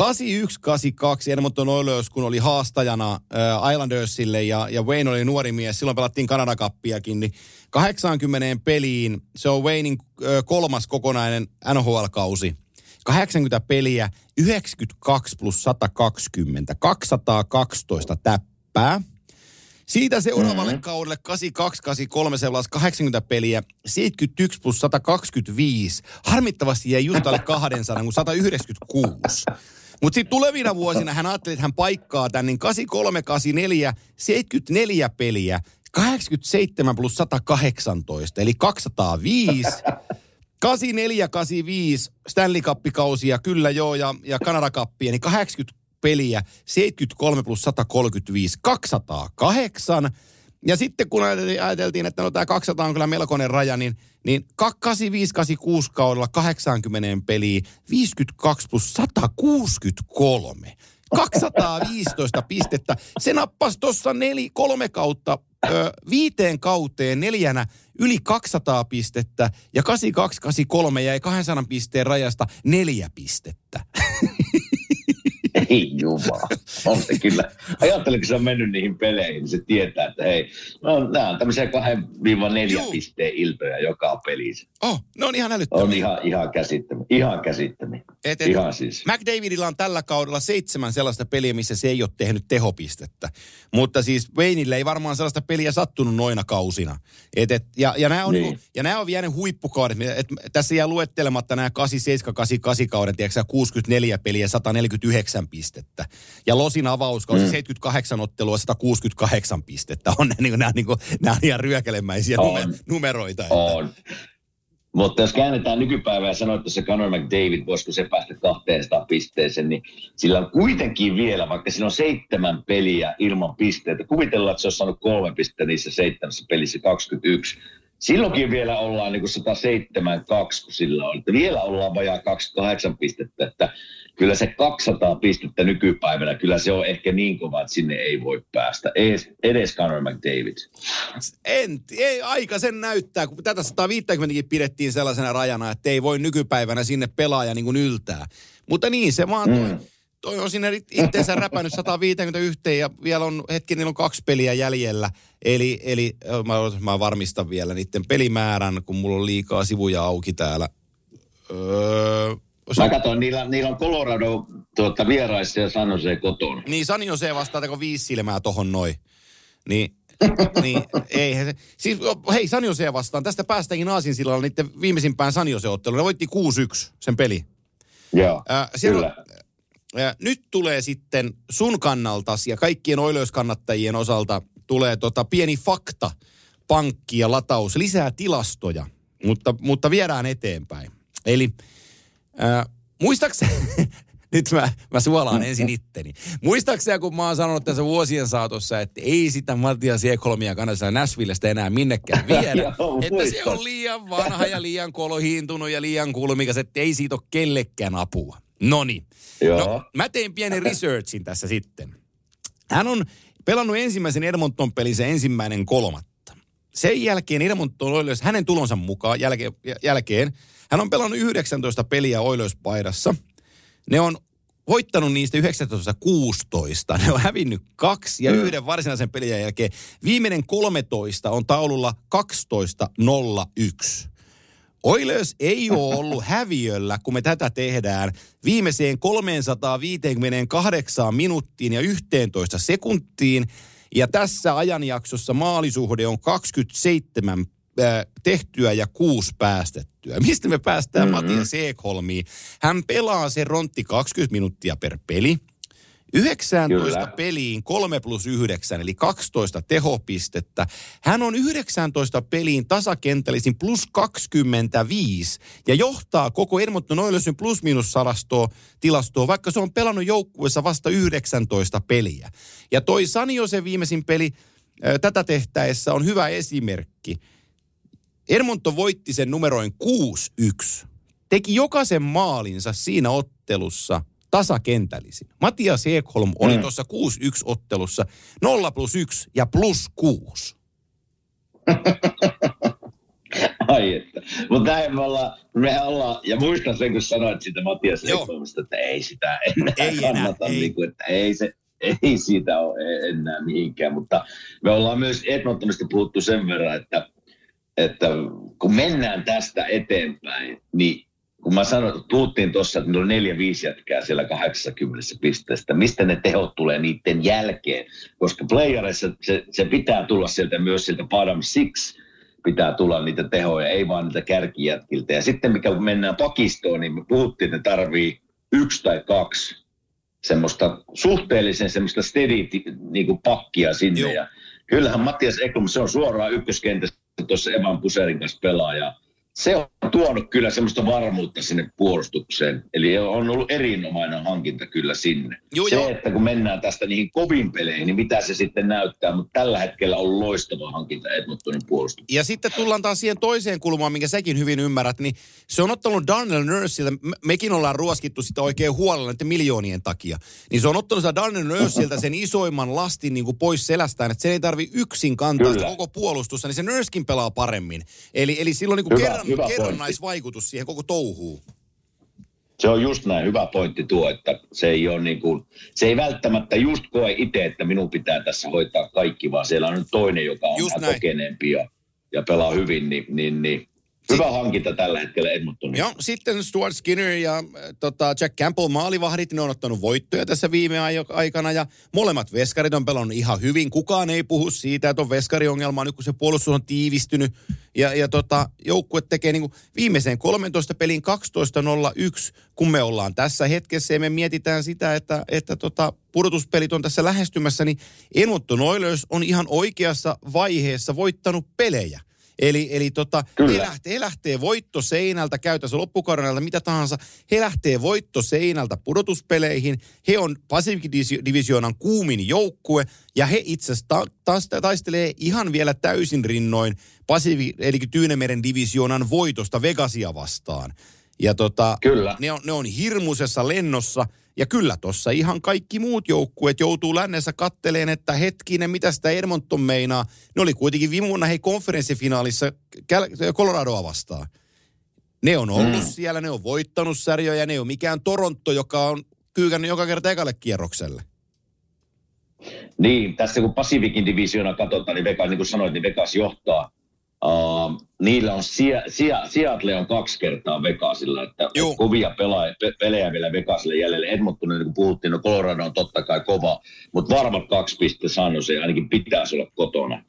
81-82 Edmonton Oilers, kun oli haastajana äh, Islandersille ja, ja Wayne oli nuori mies, silloin pelattiin Kanadakappiakin, niin 80 peliin, se on Waynein äh, kolmas kokonainen NHL-kausi. 80 peliä, 92 plus 120, 212 täppää. Siitä seuraavalle mm-hmm. kaudelle 82-83 seurasi 80 peliä, 71 plus 125. Harmittavasti jäi just alle 200, kun 196. Mutta sitten tulevina vuosina hän ajatteli, että hän paikkaa tän, niin 83, 84, 74 peliä, 87 plus 118, eli 205. 84, 85 Stanley Cup-kausia, kyllä joo, ja, ja Kanada Cupia, niin 80 peliä, 73 plus 135, 208. Ja sitten kun ajateltiin, että no tämä 200 on kyllä melkoinen raja, niin, niin 85-86 kaudella 80 peliä, 52 plus 163. 215 pistettä. Se nappasi tuossa neli, kolme kautta ö, viiteen kauteen neljänä yli 200 pistettä ja 82-83 jäi 200 pisteen rajasta neljä pistettä. Ei jumala. On se kyllä. Ajattelin, kun se on mennyt niihin peleihin, niin se tietää, että hei, no, nämä on tämmöisiä 2-4 Juu. pisteen iltoja joka pelissä. Oh, ne on ihan älyttömiä. On ihan, ihan käsittämiä. Ihan käsittämiä. Et, et, Ihan siis. McDavidilla on tällä kaudella seitsemän sellaista peliä, missä se ei ole tehnyt tehopistettä. Mutta siis Wayneille ei varmaan sellaista peliä sattunut noina kausina. Et, et, ja, ja nämä on, Niin. niin. ja nämä on vielä ne huippukaudet. Et, tässä jää luettelematta nämä 87, 88 kauden, tiedätkö, sä, 64 peliä, 149 pistettä. Ja Losin avauskausi, mm. 78 ottelua, 168 pistettä. On ne, niin, nämä, niin kuin, nämä on ihan ryökelemäisiä On. nume, numeroita. Että, On. Mutta jos käännetään nykypäivää ja sanoit tuossa Conor McDavid, voisiko se päästä 200 pisteeseen, niin sillä on kuitenkin vielä, vaikka siinä on seitsemän peliä ilman pisteitä. Kuvitellaan, että se olisi saanut kolme pistettä niissä seitsemässä pelissä 21. Silloinkin vielä ollaan niin kuin 172, kun sillä on. Että vielä ollaan vajaa 28 pistettä. Että kyllä se 200 pistettä nykypäivänä, kyllä se on ehkä niin kova, että sinne ei voi päästä. Edes, edes Conor McDavid. En, ei aika sen näyttää, kun tätä 150 pidettiin sellaisena rajana, että ei voi nykypäivänä sinne pelaaja niin kuin yltää. Mutta niin se vaan, toi, Mm. Toi on sinne itteensä räpännyt 151 ja vielä on hetki, niillä on kaksi peliä jäljellä. Eli, eli mä, mä varmistan vielä niiden pelimäärän, kun mulla on liikaa sivuja auki täällä. Öö, Mä on, katsoin, niillä, niillä on Colorado tuota, vieraissa ja San Jose kotona. niin Sani Jose vastaa teko viisi silmää tohon noin. Niin, niin ei se. Siis hei, San Jose vastaan. Tästä päästäänkin Aasinsillalla niiden viimeisimpään San Jose-otteluun. Ne voitti 6-1 sen peli. Joo, Äh, siellä kyllä. Nyt tulee sitten sun kannaltas ja kaikkien Oilers-kannattajien osalta tulee tota pieni fakta, pankki ja lataus, lisää tilastoja, mutta, mutta viedään eteenpäin. Eli äh, muistaakseni, nyt mä, mä suolaan ensin itteni. Muistaakseni, kun mä oon sanonut tässä vuosien saatossa, että ei sitä Matias Ekholmia kannata Nashvillestä enää minnekään viedä. Että se on liian vanha ja liian kolohiintunut ja liian kulmikas, että ei siitä ole kellekään apua. Noni. Joo. No, mä tein pienen researchin tässä sitten. Hän on pelannut ensimmäisen Edmonton-pelin se ensimmäinen kolmatta. Sen jälkeen Edmonton Oilers, hänen tulonsa mukaan jälke, jälkeen, hän on pelannut 19 peliä Oilers-paidassa. Ne on voittanut niistä 19-16. Ne on hävinnyt kaksi ja yhden varsinaisen pelin jälkeen. Viimeinen 13 on taululla 12-01. Oilers ei ole ollut häviöllä, kun me tätä tehdään, viimeiseen 358 minuuttiin ja 11 sekuntiin. Ja tässä ajanjaksossa maalisuhde on 27 äh, tehtyä ja kuusi päästettyä. Mistä me päästään mm-hmm. Matias Ekholmiin? Hän pelaa se rontti 20 minuuttia per peli. 19 Kyllä. peliin 3 plus 9, eli 12 tehopistettä. Hän on 19 peliin tasakentällisin plus 25 ja johtaa koko Edmonton Oilersin plus-minus tilastoa, vaikka se on pelannut joukkueessa vasta 19 peliä. Ja toi Saniosen viimeisin peli tätä tehtäessä on hyvä esimerkki. Edmonton voitti sen numeroin 6-1. Teki jokaisen maalinsa siinä ottelussa – tasakentällisin. Matias Ekholm oli mm. tuossa 6-1 ottelussa 0 plus 1 ja plus 6. Ai että. Mutta näin me ollaan, me ollaan, ja muistan sen, kun sanoit siitä Matias Ekholmista, että ei sitä enää ei kannata, enää, ei. Niin kuin, että ei, se, ei siitä ole enää mihinkään. Mutta me ollaan myös Edmontonista puhuttu sen verran, että, että kun mennään tästä eteenpäin, niin kun mä sanoin, että puhuttiin tuossa, että on neljä viisi jätkää siellä 80 pisteestä, mistä ne tehot tulee niiden jälkeen, koska playerissa se, se pitää tulla sieltä myös sieltä bottom six, pitää tulla niitä tehoja, ei vaan niitä kärkijätkiltä. Ja sitten mikä kun mennään pakistoon, niin me puhuttiin, että ne tarvii yksi tai kaksi semmoista suhteellisen semmoista steady niin kuin pakkia sinne. Joo. Ja kyllähän Mattias Eklum, se on suoraan ykköskentässä tuossa Evan Puserin kanssa pelaaja se on tuonut kyllä semmoista varmuutta sinne puolustukseen. Eli on ollut erinomainen hankinta kyllä sinne. Joo, se, joo. että kun mennään tästä niihin kovin peleihin, niin mitä se sitten näyttää. Mutta tällä hetkellä on loistava hankinta Edmontonin puolustukseen. Ja sitten tullaan taas siihen toiseen kulmaan, minkä säkin hyvin ymmärrät. Niin se on ottanut Darnell Nursilta, mekin ollaan ruoskittu sitä oikein huolella näiden miljoonien takia. Niin se on ottanut sitä Darnell Nursilta sen isoimman lastin niin kuin pois selästään, että se ei tarvi yksin kantaa sitä koko puolustusta, niin se Nurskin pelaa paremmin. Eli, eli silloin niin kuin kerran kerran, kerrannaisvaikutus siihen koko touhuun. Se on just näin, hyvä pointti tuo, että se ei, ole niin kuin, se ei välttämättä just koe itse, että minun pitää tässä hoitaa kaikki, vaan siellä on nyt toinen, joka on vähän kokeneempi ja, ja pelaa hyvin, niin, niin, niin Hyvä hankinta tällä hetkellä Edmontonissa. Joo, sitten Stuart Skinner ja äh, tota, Jack Campbell maalivahdit, ne on ottanut voittoja tässä viime aikana ja molemmat veskarit on pelannut ihan hyvin. Kukaan ei puhu siitä, että on veskariongelma nyt kun se puolustus on tiivistynyt ja, ja tota, joukkue tekee niin viimeiseen 13 pelin 12.01, kun me ollaan tässä hetkessä ja me mietitään sitä, että, että tota, pudotuspelit on tässä lähestymässä, niin Edmonton Oilers on ihan oikeassa vaiheessa voittanut pelejä. Eli, eli tota, he, lähtee, he lähtee voitto seinältä, käytässä loppukaudella mitä tahansa. He lähtee voitto seinältä pudotuspeleihin. He on Pacific Divisionan kuumin joukkue ja he itse asiassa ta- ta- taistelee ihan vielä täysin rinnoin Pacific, eli Tyynemeren divisioonan voitosta Vegasia vastaan. Ja tota, Kyllä. Ne, on, ne on hirmuisessa lennossa – ja kyllä tuossa ihan kaikki muut joukkueet joutuu lännessä katteleen, että hetkinen, mitä sitä Edmonton meinaa. Ne oli kuitenkin viime vuonna hei konferenssifinaalissa Coloradoa vastaan. Ne on ollut mm. siellä, ne on voittanut sarjoja, ne ole mikään Toronto, joka on kyykännyt joka kerta ekalle kierrokselle. Niin, tässä kun Pacificin divisiona katsotaan, niin Vegas, niin kuin sanoit, niin Vegas johtaa Uh, niillä on, Seattle on kaksi kertaa Vegasilla, että Juh. kovia pelaaja, pe, pelejä vielä Vegasille jäljellä. Edmonton, niin kuin puhuttiin, no Colorado on totta kai kova, mutta varmat kaksi pistettä San se ainakin pitäisi olla kotona.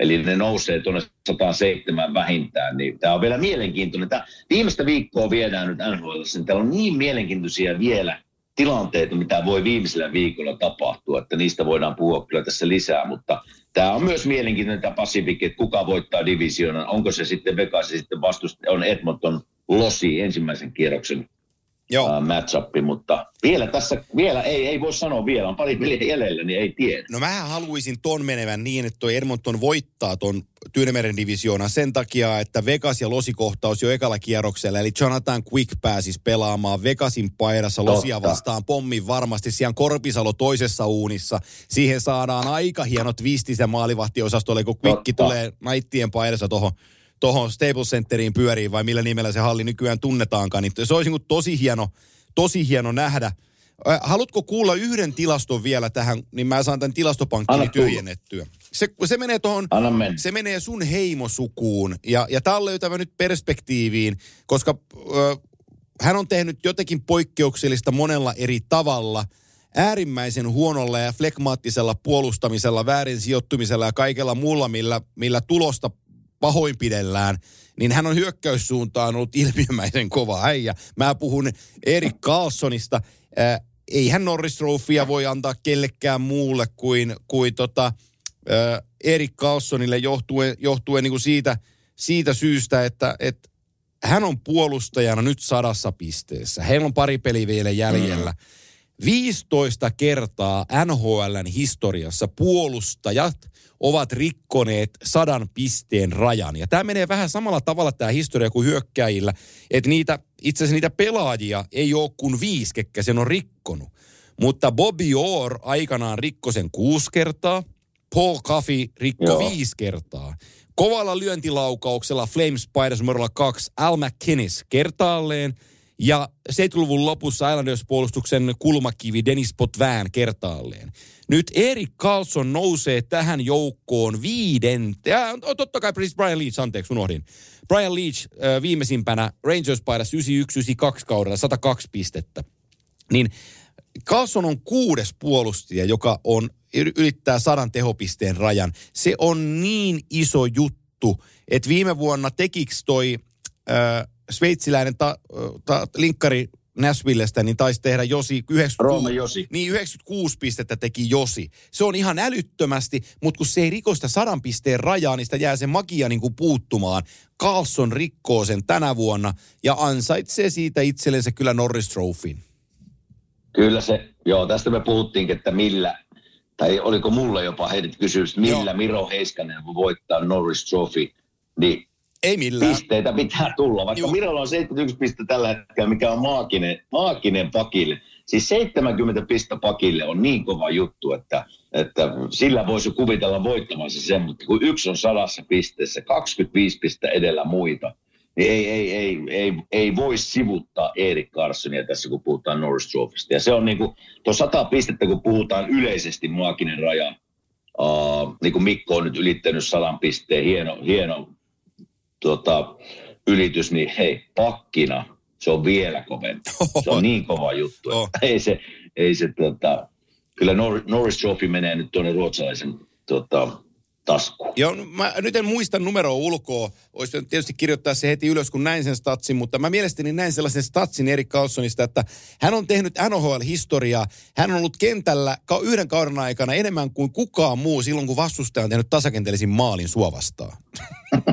Eli ne nousee tuonne 107 vähintään, niin tämä on vielä mielenkiintoinen. Tämä viimeistä viikkoa viedään nyt NHL, niin täällä on niin mielenkiintoisia vielä tilanteita, mitä voi viimeisellä viikolla tapahtua, että niistä voidaan puhua kyllä tässä lisää, mutta Tämä on myös mielenkiintoinen tämä Pacific, että kuka voittaa divisioonan. Onko se sitten Vegas sitten vastusta on Edmonton Losi ensimmäisen kierroksen Joo. Uh, matchup, mutta vielä tässä, vielä ei, ei voi sanoa vielä, on pari peliä jäljellä, niin ei tiedä. No mä haluaisin ton menevän niin, että toi Edmonton voittaa ton Tyynemeren divisioonan sen takia, että Vegas ja Losi kohtaus jo ekalla kierroksella, eli Jonathan Quick pääsis pelaamaan Vegasin paidassa Losia vastaan pommin varmasti, siellä Korpisalo toisessa uunissa. Siihen saadaan aika hienot vistisen maalivahtiosastolle, kun Quick tulee naittien paidassa tuohon tuohon Staples Centeriin pyöriin vai millä nimellä se halli nykyään tunnetaankaan, niin se olisi niin tosi hieno, tosi hieno nähdä. Haluatko kuulla yhden tilaston vielä tähän, niin mä saan tämän tilastopankkini tyhjennettyä. se, se menee mennä. se menee sun heimosukuun. Ja, ja tämä on löytävä nyt perspektiiviin, koska ö, hän on tehnyt jotenkin poikkeuksellista monella eri tavalla. Äärimmäisen huonolla ja flekmaattisella puolustamisella, väärin sijoittumisella ja kaikella muulla, millä, millä tulosta pahoinpidellään, niin hän on hyökkäyssuuntaan ollut ilmiömäisen kova äijä. Mä puhun Erik Carlsonista. Äh, ei hän Norris Trophya voi antaa kellekään muulle kuin, kuin tota, äh, Erik Carlsonille johtuen, johtuen niin kuin siitä, siitä syystä, että, että hän on puolustajana nyt sadassa pisteessä. Heillä on pari peliä vielä jäljellä. 15 kertaa NHLn historiassa puolustajat ovat rikkoneet sadan pisteen rajan. Ja tämä menee vähän samalla tavalla tämä historia kuin hyökkäjillä, että niitä, itse asiassa niitä pelaajia ei ole kuin viisi, ketkä sen on rikkonut. Mutta Bobby Orr aikanaan rikko sen kuusi kertaa, Paul Coffey rikko Joo. viisi kertaa. Kovalla lyöntilaukauksella Flames Spiders numerolla kaksi Al McKinnis kertaalleen ja 70-luvun lopussa Islanders-puolustuksen kulmakivi Dennis Potvin kertaalleen. Nyt Erik Carlson nousee tähän joukkoon viiden, ja, totta kai Brian Leach, anteeksi unohdin. Brian Leach äh, viimeisimpänä Rangers paidassa 91-92 kaudella 102 pistettä. Niin Carlson on kuudes puolustaja, joka on ylittää sadan tehopisteen rajan. Se on niin iso juttu, että viime vuonna tekiks toi äh, sveitsiläinen ta, ta, linkkari Nashvillestä, niin taisi tehdä Josi 96, Rooma Josi. Niin 96 pistettä teki Josi. Se on ihan älyttömästi, mutta kun se ei riko sitä sadan pisteen rajaa, niin sitä jää se magia niin kuin puuttumaan. Carlson rikkoo sen tänä vuonna ja ansaitsee siitä itsellensä kyllä Norris Trophyn. Kyllä se, joo, tästä me puhuttiin, että millä, tai oliko mulle jopa heitit kysymys, millä Joo. Miro Heiskanen voi voittaa Norris Trophy, niin Ei millään. pisteitä pitää tulla. Vaikka Juu. Mirolla on 71 pistettä tällä hetkellä, mikä on maaginen, maaginen pakille. Siis 70 pistä pakille on niin kova juttu, että, että sillä voisi kuvitella voittamansa sen, mutta kun yksi on sadassa pisteessä, 25 pistettä edellä muita, niin ei, ei, ei, ei, ei voi sivuttaa Erik Carsonia tässä, kun puhutaan Norris Trophysta. Ja se on niin kuin, tuo 100 pistettä, kun puhutaan yleisesti maaginen raja, Uh, niin kuin Mikko on nyt ylittänyt sadan pisteen, hieno, hieno tota, ylitys, niin hei, pakkina se on vielä kovempi. Se on niin kova juttu, Oh. että ei se, ei se tota, kyllä Nor- Norris Trophy menee nyt tuonne ruotsalaisen tota, taskuun. Joo, mä nyt en muista numeroa ulkoa. Olisi tietysti kirjoittaa se heti ylös, kun näin sen statsin, mutta mä mielestäni näin sellaisen statsin Erik Carlsonista, että hän on tehnyt NHL-historiaa. Hän on ollut kentällä yhden kauden aikana enemmän kuin kukaan muu silloin, kun vastustaja on tehnyt tasakenteellisin maalin sua vastaan.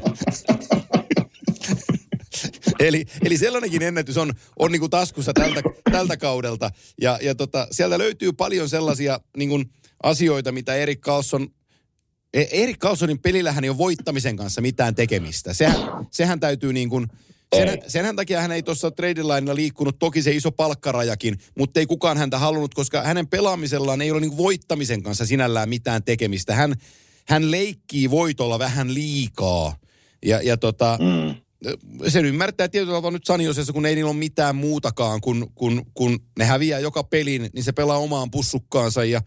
eli, eli sellainenkin ennätys on, on niin kuin taskussa tältä, tältä kaudelta. Ja, ja tota, sieltä löytyy paljon sellaisia niin kuin asioita, mitä Erik Carlson E- Erik Carlsonin pelillähän ei ole voittamisen kanssa mitään tekemistä. Sehän, sehän täytyy niin kuin, sen, senhän takia hän ei tuossa trade linella liikkunut, toki se iso palkkarajakin, mutta ei kukaan häntä halunnut, koska hänen pelaamisellaan ei ole niin voittamisen kanssa sinällään mitään tekemistä. Hän, hän leikkii voitolla vähän liikaa. Ja, ja tota, Mm. sen ymmärtää tietyllä tavalla nyt Saniosessa, kun ei niillä ole mitään muutakaan, kun, kun, kun ne häviää joka pelin, niin se pelaa omaan pussukkaansa ja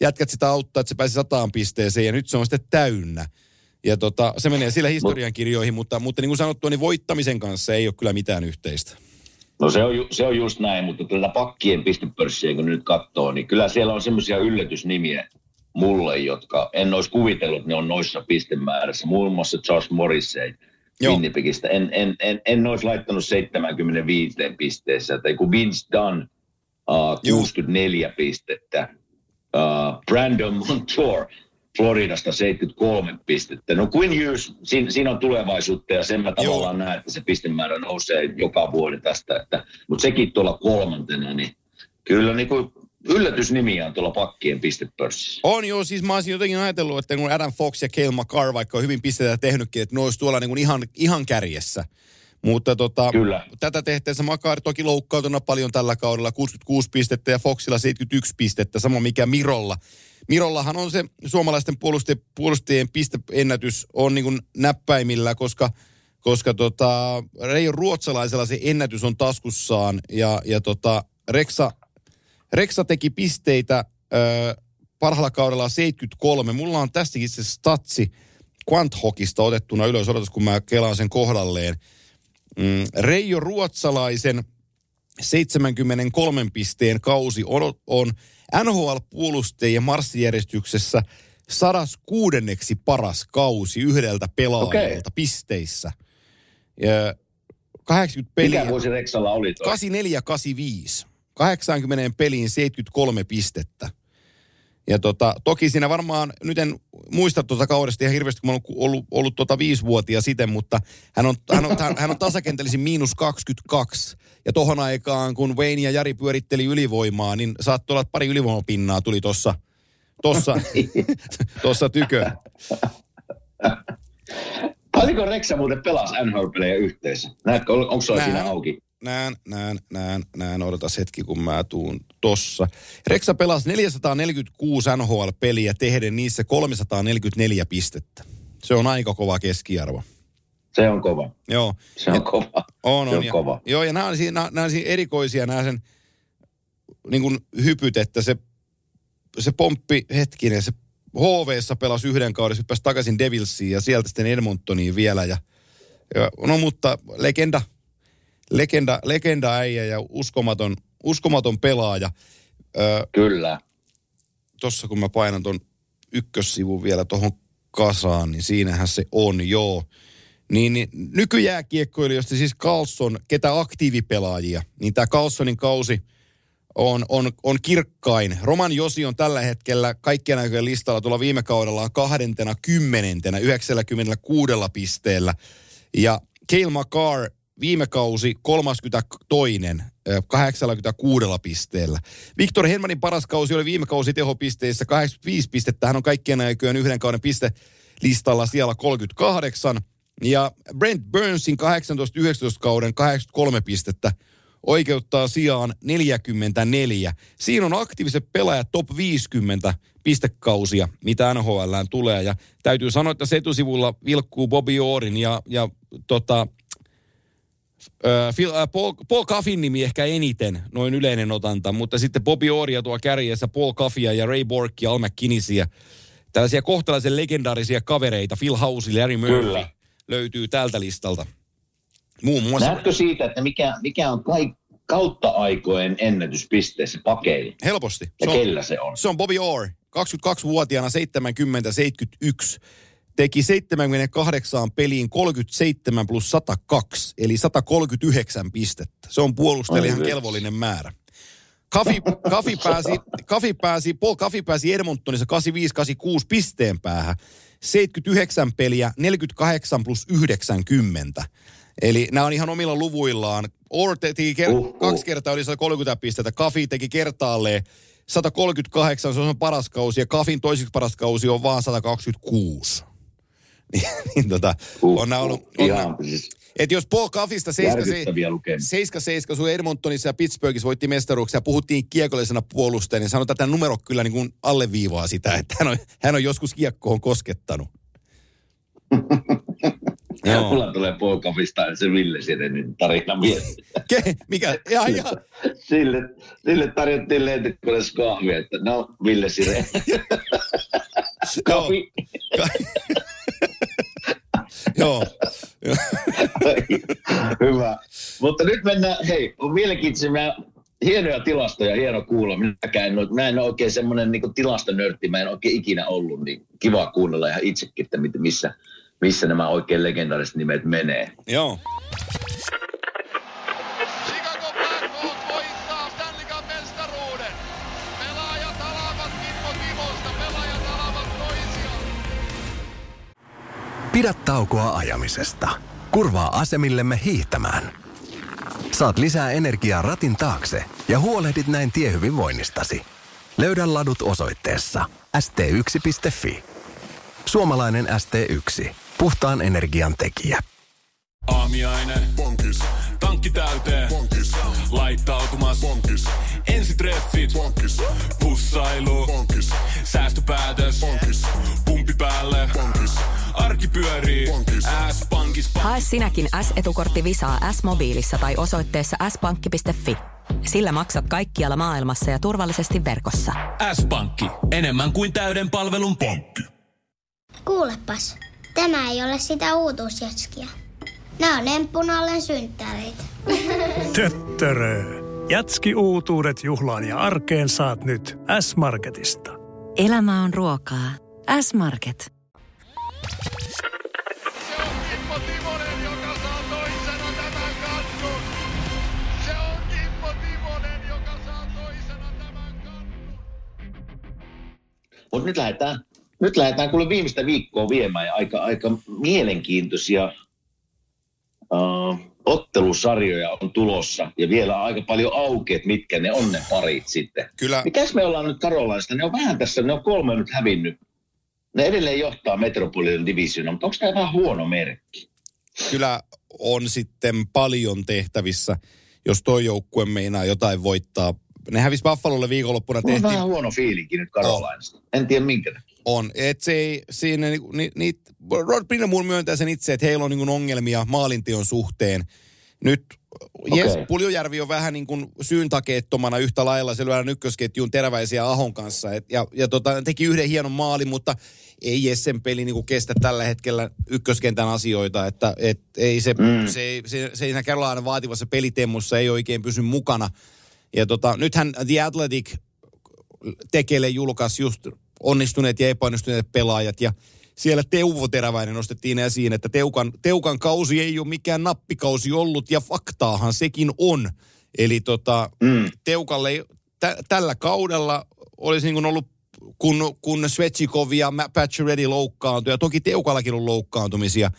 jätkät sitä auttaa, että se pääsi sataan pisteeseen ja nyt se on sitten täynnä. Ja tota, se menee sillä historiankirjoihin, mutta, mutta niin kuin sanottua, niin voittamisen kanssa ei ole kyllä mitään yhteistä. No se on, ju- se on just näin, mutta tätä pakkien pistepörssiä kun nyt katsoo, niin kyllä siellä on semmoisia yllätysnimiä mulle, jotka en olisi kuvitellut, että ne on noissa pistemäärässä. Muun muassa Josh Morrissey. Winnipegistä. En, en, en, en olisi laittanut 75 pisteessä. Tai kun Vince Dunn uh, Juu. 64 pistettä. Uh, Brandon Montour Floridasta 73 pistettä. No Quinn Hughes, siinä, siinä on tulevaisuutta ja sen mä Joo. tavallaan näen, että se pistemäärä nousee joka vuosi tästä. Että, mutta sekin tuolla kolmantena, niin kyllä niin kuin yllätysnimiä on tuolla pakkien pistepörssissä. On joo, siis mä olisin jotenkin ajatellut, että kun Adam Fox ja Cale Makar, vaikka on hyvin pisteitä tehnytkin, että ne olisi tuolla niin kuin ihan, ihan kärjessä. Mutta tota, Kyllä. tätä tehtäessä Makar toki loukkautuna paljon tällä kaudella, 66 pistettä ja Foxilla 71 pistettä, sama mikä Mirolla. Mirollahan on se suomalaisten puolustajien, puolustajien pisteennätys on niin kuin näppäimillä, koska, koska tota, Reijo Ruotsalaisella se ennätys on taskussaan ja, ja tota, Reksa, Reksa teki pisteitä ö, parhaalla kaudella 73. Mulla on tästäkin se statsi Quanthokista otettuna ylös. Odotas, kun mä kelaan sen kohdalleen. Mm, Reijo Ruotsalaisen 73 pisteen kausi on, on NHL-puolustajien marssijärjestyksessä 106. paras kausi yhdeltä pelaajalta Okei. pisteissä. Ja 80 peliä. Mikä vuosi Reksalla oli toi? 84-85. 80 peliin 73 pistettä. Ja tota, toki siinä varmaan, nyt en muista tuota kaudesta ihan hirveästi, kun mä oon ollut, ollut tuota viisivuotia siten, mutta hän on, hän on, hän, hän on tasakentelisin miinus 22. Ja tohon aikaan, kun Wayne ja Jari pyöritteli ylivoimaa, niin saattoi olla, että pari ylivoimapinnaa tuli tuossa tossa, tossa tykö. Paljonko Reksa muuten pelasi NHL-pelejä yhteensä? Näetkö, on- onko se siinä auki? Näin, näin, näin, näin. Odotas hetki, kun mä tuun tossa. Reksa pelasi 446 NHL-peliä tehden niissä 344 pistettä. Se on aika kova keskiarvo. Se on kova. Joo. Se on Ja- kova. On, Se on. on ja, kova. Joo, ja nämä on, siinä, nämä on siinä erikoisia, nämä sen niin kuin hypyt, että se, se pomppi hetkinen, se HVssa pelasi yhden kauden, se pääsi takaisin Devilsiin ja sieltä sitten Edmontoniin vielä. Ja, ja, no mutta legenda, legenda, legenda äijä ja uskomaton, uskomaton pelaaja. Ö, Kyllä. tossa kun mä painan ton ykkössivun vielä tuohon kasaan, niin siinähän se on, joo. Niin, niin nykyjääkiekkoilijoista siis Carlson, ketä aktiivipelaajia, niin tämä Carlsonin kausi on, on, on kirkkain. Roman Josi on tällä hetkellä kaikkien aikojen listalla tuolla viime kaudella on kahdentena kymmenentenä, 96 pisteellä. Ja Cale McCarr viime kausi 32. ö, 86 pisteellä. Viktor Henmanin paras kausi oli viime kausi tehopisteissä 85 pistettä. Hän on kaikkien aikojen yhden kauden pistelistalla siellä 38. Ja Brent Burnsin 18-19 kauden 83 pistettä oikeuttaa sijaan 44. Siinä on aktiiviset pelaajat top 50 pistekausia, mitä NHLään tulee. Ja täytyy sanoa, että se etusivulla vilkkuu Bobby Orin ja, ja tota, Phil, äh, Paul, Paul Caffin nimi ehkä eniten, noin yleinen otanta, mutta sitten Bobby Oria tuo kärjessä, Paul Caffia ja Ray Bork ja Al McKinneysiä. Tällaisia kohtalaisen legendaarisia kavereita, Phil House, Larry Murphy Kyllä. löytyy tältä listalta. Muun muassa. Näetkö siitä, että mikä, mikä on kaik, kautta aikojen ennätyspisteissä pakeilla? Helposti. Ja Se on, kellä se on? se on Bobby Orr, 22-vuotiaana 70-71. Teki 78 peliin 37 plus 102, eli 139 pistettä. Se on puolustelijan kelvollinen määrä. Kafi, Kafi, pääsi, Kafi pääsi, Paul Kafi pääsi Edmontonissa 85-86 pisteen päähän. 79 peliä, 48 plus 90. Eli nämä on ihan omilla luvuillaan. Orr teki ker- Uh, uh. kaksi kertaa yli 130 pistettä. Kafi teki kertaalleen 138, se on paras kausi, ja Kafin toiseksi paras kausi on vaan 126. niin, niin tota, Uh, on nämä ollut, uh, on ihan siis et jos Paul Kaffista 7 järkyttäviä lukemia. 7 sun Edmontonissa ja Pittsburghissa voitti mestaruuksia ja puhuttiin kiekollisena puolustajana, niin sanotaan, että tämä numero kyllä niin kuin alleviivaa sitä, että hän on, hän on joskus kiekkoon koskettanut. Joo. Mulla tulee poikavista se Ville Sirenin tarina mieleen. Ke, mikä? Ja, ja, Sille, sille tarjottiin lentikoneessa kahvia, että no Ville Siren. Kahvi. Joo. Hyvä. Mutta nyt mennään, hei, on mielenkiintoisia hienoja tilastoja, hieno kuulla. Minäkään en mä en ole oikein semmoinen niin tilastonörtti, mä en oikein ikinä ollut, niin kiva kuunnella ihan itsekin, että missä, missä nämä oikein legendaariset nimet menee. Joo. Pidä taukoa ajamisesta. Kurvaa asemillemme hiihtämään. Saat lisää energiaa ratin taakse ja huolehdit näin tiehyvinvoinnistasi. Löydä ladut osoitteessa st1.fi. Suomalainen ST1. Puhtaan energian tekijä. Aamiaine. Bonkis. Tankki täyteen. Bonkis. Laittautumas. Bonkis. Ensitreffit. Bonkis. Pussailu. Bonkis. Säästöpäätös. Bonkis. Pumpi päälle. Bonkis. Pyörii. S-pankis. Hae sinäkin S-etukortti Visaa S-mobiilissa tai osoitteessa s-pankki.fi. Sillä maksat kaikkialla maailmassa ja turvallisesti verkossa. S-pankki, enemmän kuin täyden palvelun pankki. Kuulepas, tämä ei ole sitä uutuusjatskia. Nämä on emppunallen synttäreitä. Töttörö. Jatski uutuudet juhlaan ja arkeen saat nyt S-Marketista. Elämä on ruokaa. S-Market. Mutta nyt lähdetään, nyt lähdetään kuule viimeistä viikkoa viemään ja aika, aika mielenkiintoisia uh, ottelusarjoja on tulossa ja vielä aika paljon auki, että mitkä ne on ne parit sitten. Kyllä. Mitäs me ollaan nyt Karolaista? Ne on vähän tässä, ne on kolme nyt hävinnyt. Ne edelleen johtaa Metropolitan Divisiona, mutta onko tämä vähän huono merkki? kyllä on sitten paljon tehtävissä, jos toi joukkue meinaa jotain voittaa. Ne hävisi Buffalolle viikonloppuna Mulla on tehtiin. vähän huono fiilinki nyt Karolainasta. En tiedä minkä. On. Et se ei, siinä, ni, ni, ni, Rod Brindamore myöntää sen itse, että heillä on niin ongelmia maalinteon suhteen. Nyt okay. Jes, Okei. Puljujärvi on vähän niin kuin syyntakeettomana yhtä lailla. Se lyödään ykkösketjuun teräväisiä Ahon kanssa. Et, ja ja tota, teki yhden hienon maalin, mutta ei Jessen peli niin kuin kestä tällä hetkellä ykköskentän asioita. Että et, ei se, mm. se, ei- se, se, siinä Carolina vaativassa pelitemmussa ei oikein pysy mukana. Ja tota, nythän The Athletic tekele julkaisi just onnistuneet ja epäonnistuneet pelaajat ja siellä Teuvo Teräväinen nostettiin esiin, että Teukan, Teukan kausi ei ole mikään nappikausi ollut ja faktaahan sekin on. Eli tota, Mm. Teukalle tä, tällä kaudella olisi niin kuin ollut, kun, kun Svechikov ja Pacioretty loukkaantui, ja toki Teukallakin on loukkaantumisia,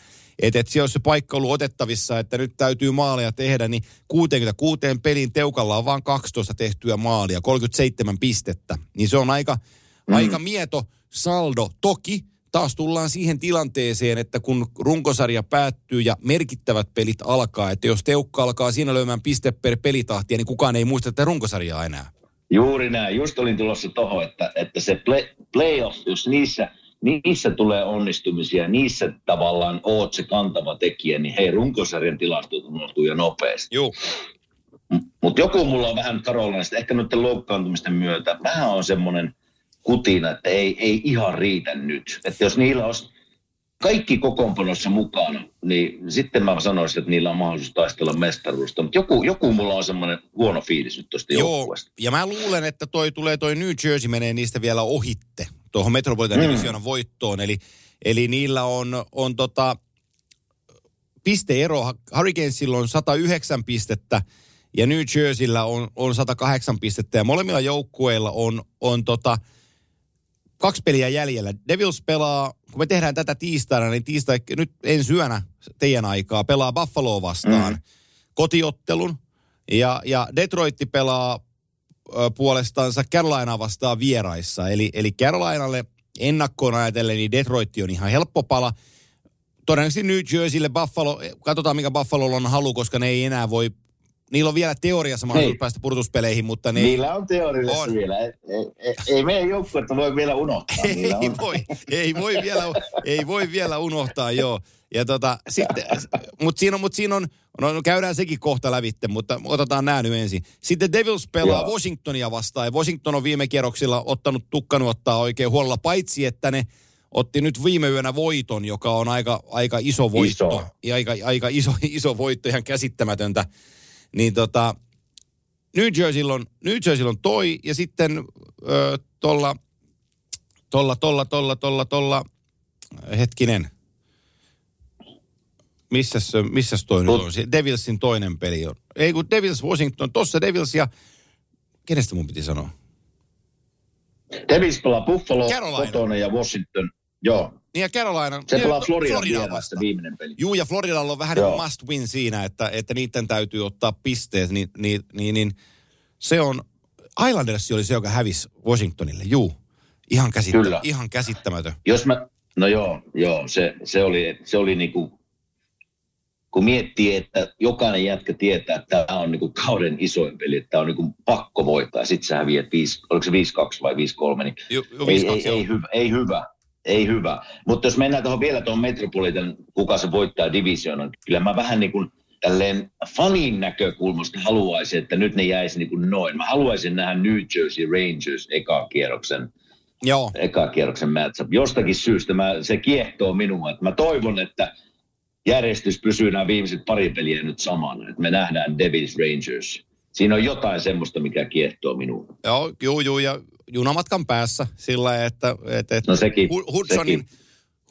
että et siellä olisi se paikka ollut otettavissa, että nyt täytyy maaleja tehdä, niin 66 pelin Teukalla on vain 12 tehtyä maalia, 37 pistettä. Niin se on aika, mm. aika mieto saldo. Toki taas tullaan siihen tilanteeseen, että kun runkosarja päättyy ja merkittävät pelit alkaa, että jos Teukka alkaa siinä löymään piste per pelitahtia, niin kukaan ei muista tätä runkosarjaa enää. Juuri näin. Just olin tulossa tuohon, että, että se play, playoff, jos niissä, niissä tulee onnistumisia, niissä tavallaan oot se kantava tekijä, niin hei, runkosarjan tilastot unohtuu jo nopeasti. Joo. Mutta joku mulla on vähän Karolainasta, ehkä noiden loukkaantumisten myötä, vähän on semmoinen kutina, että ei, ei ihan riitä nyt. Että jos niillä olisi kaikki kokoonpanossa mukana, niin sitten mä sanoisin, että niillä on mahdollisuus taistella mestaruudesta. Mutta joku, joku mulla on semmoinen huono fiilis nyt tuosta Joo, joukkueesta. ja mä luulen, että toi tulee toi New Jersey menee niistä vielä ohitte tuohon Metropolitan Mm. Divisionan voittoon. Eli, eli niillä on, on tota, pisteero. Hurricanesilla on 109 pistettä ja New Jerseyllä on, on 108 pistettä. Ja molemmilla joukkueilla on, on tota, kaksi peliä jäljellä. Devils pelaa, kun me tehdään tätä tiistaina, niin tiistai, nyt ensi yönä teidän aikaa, pelaa Buffaloa vastaan mm. kotiottelun. Ja, ja Detroitti pelaa ö, puolestaansa Carolinaa vastaan vieraissa. Eli, eli Carolinalle ennakkoon ajatellen, niin Detroitti on ihan helppo pala. Todennäköisesti New Jerseylle Buffalo, katsotaan mikä Buffalolla on halu, koska ne ei enää voi, niillä on vielä teoriassa mahdollisuus Hei. päästä purtuspeleihin, mutta ne Niillä on teoriallisesti On. vielä. Ei, ei, ei meidän joukkuetta voi vielä unohtaa. Ei voi, ei voi vielä, ei voi vielä unohtaa, joo. Ja tota, sitten, mutta siinä on, mut siinä on, no, no käydään sekin kohta lävitte, mutta otetaan nämä nyt ensin. Sitten Devils pelaa Joo. Washingtonia vastaan, ja Washington on viime kierroksilla ottanut tukkanut ottaa oikein huolella, paitsi että ne otti nyt viime yönä voiton, joka on aika, aika iso voitto. Iso. Ja aika, aika iso, iso voitto, ihan käsittämätöntä. Niin tota, New Jerseyllä on, New Jerseyllä on toi, ja sitten ö, tolla, tolla, tolla, tolla, tolla, tolla, hetkinen. Missäs, missäs toi nyt Mut- on? Devilsin toinen peli on. Ei kun Devils Washington, tossa Devils ja, kenestä mun piti sanoa? Devils pelaa Buffalo Carolina. kotona ja Washington. Joo. Niin ja Carolina. Se pelaa Floridaa vieressä vastaan. viimeinen peli. Juu, ja Floridalla on vähän niin Joo. must win siinä, että, että niiden täytyy ottaa pisteet, niin, niin, niin, niin se on, Islanders oli se, joka hävisi Washingtonille, juu. Ihan, käsittä, Kyllä. ihan käsittämätön. Jos mä, no joo, joo se, se oli, se oli niinku, kun miettii, että jokainen jätkä tietää, että tämä on niinku kauden isoin peli, että tämä on niinku pakko voittaa. Sitten sä häviät, viisi, oliko se 5-2 vai 5-3, niin Ju, ju, ei, 5-2, ei, joo. ei, hyvä, ei hyvä. Ei hyvä. Mutta jos mennään tuohon vielä tuohon Metropolitan, kuka se voittaa divisionan, kyllä mä vähän niin kuin tälleen fanin näkökulmasta haluaisin, että nyt ne jäisi niin kuin noin. Mä haluaisin nähdä New Jersey Rangers eka kierroksen, Joo. eka kierroksen matchup. Jostakin syystä mä, se kiehtoo minua. Että mä toivon, että järjestys pysyy nämä viimeiset pari peliä nyt samana. Että me nähdään Devils Rangers. Siinä on jotain semmoista, mikä kiehtoo minua. Joo, juu, juu, ja junamatkan päässä sillä että, että, että No sekin, Hu- Hudsonin, sekin.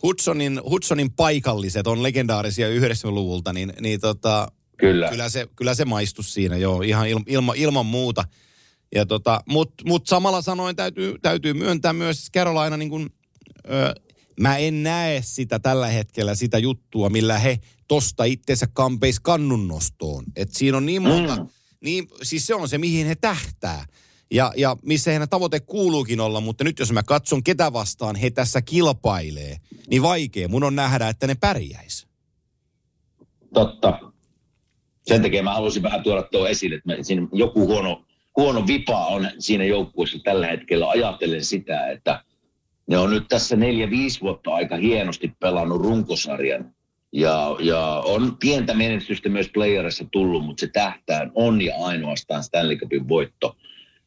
Hudsonin, Hudsonin paikalliset on legendaarisia 90-luvulta, niin, niin tota, Kyllä. kyllä se, kyllä se maistus siinä, joo, ihan il, ilma, ilman muuta. Ja tota, Mutta mut samalla sanoen täytyy, täytyy myöntää myös Carolina, niin kun, ö, mä en näe sitä tällä hetkellä, sitä juttua, millä he tosta itseensä kampeis kannun nostoon. Et siinä on niin monta, mm. niin, siis se on se, mihin he tähtää. Ja, ja missä heidän tavoite kuuluukin olla, mutta nyt jos mä katson, ketä vastaan he tässä kilpailee, niin vaikea mun on nähdä, että ne pärjäis. Totta. Sen takia mä halusin vähän tuoda tuo esille, että me, siinä joku huono, huono vipa on siinä joukkueessa tällä hetkellä. Ajattelen sitä, että ne on nyt tässä neljä, viisi vuotta aika hienosti pelannut runkosarjan. Ja, ja on pientä menestystä myös playerissa tullut, mutta se tähtään on ja ainoastaan Stanley Cupin voitto.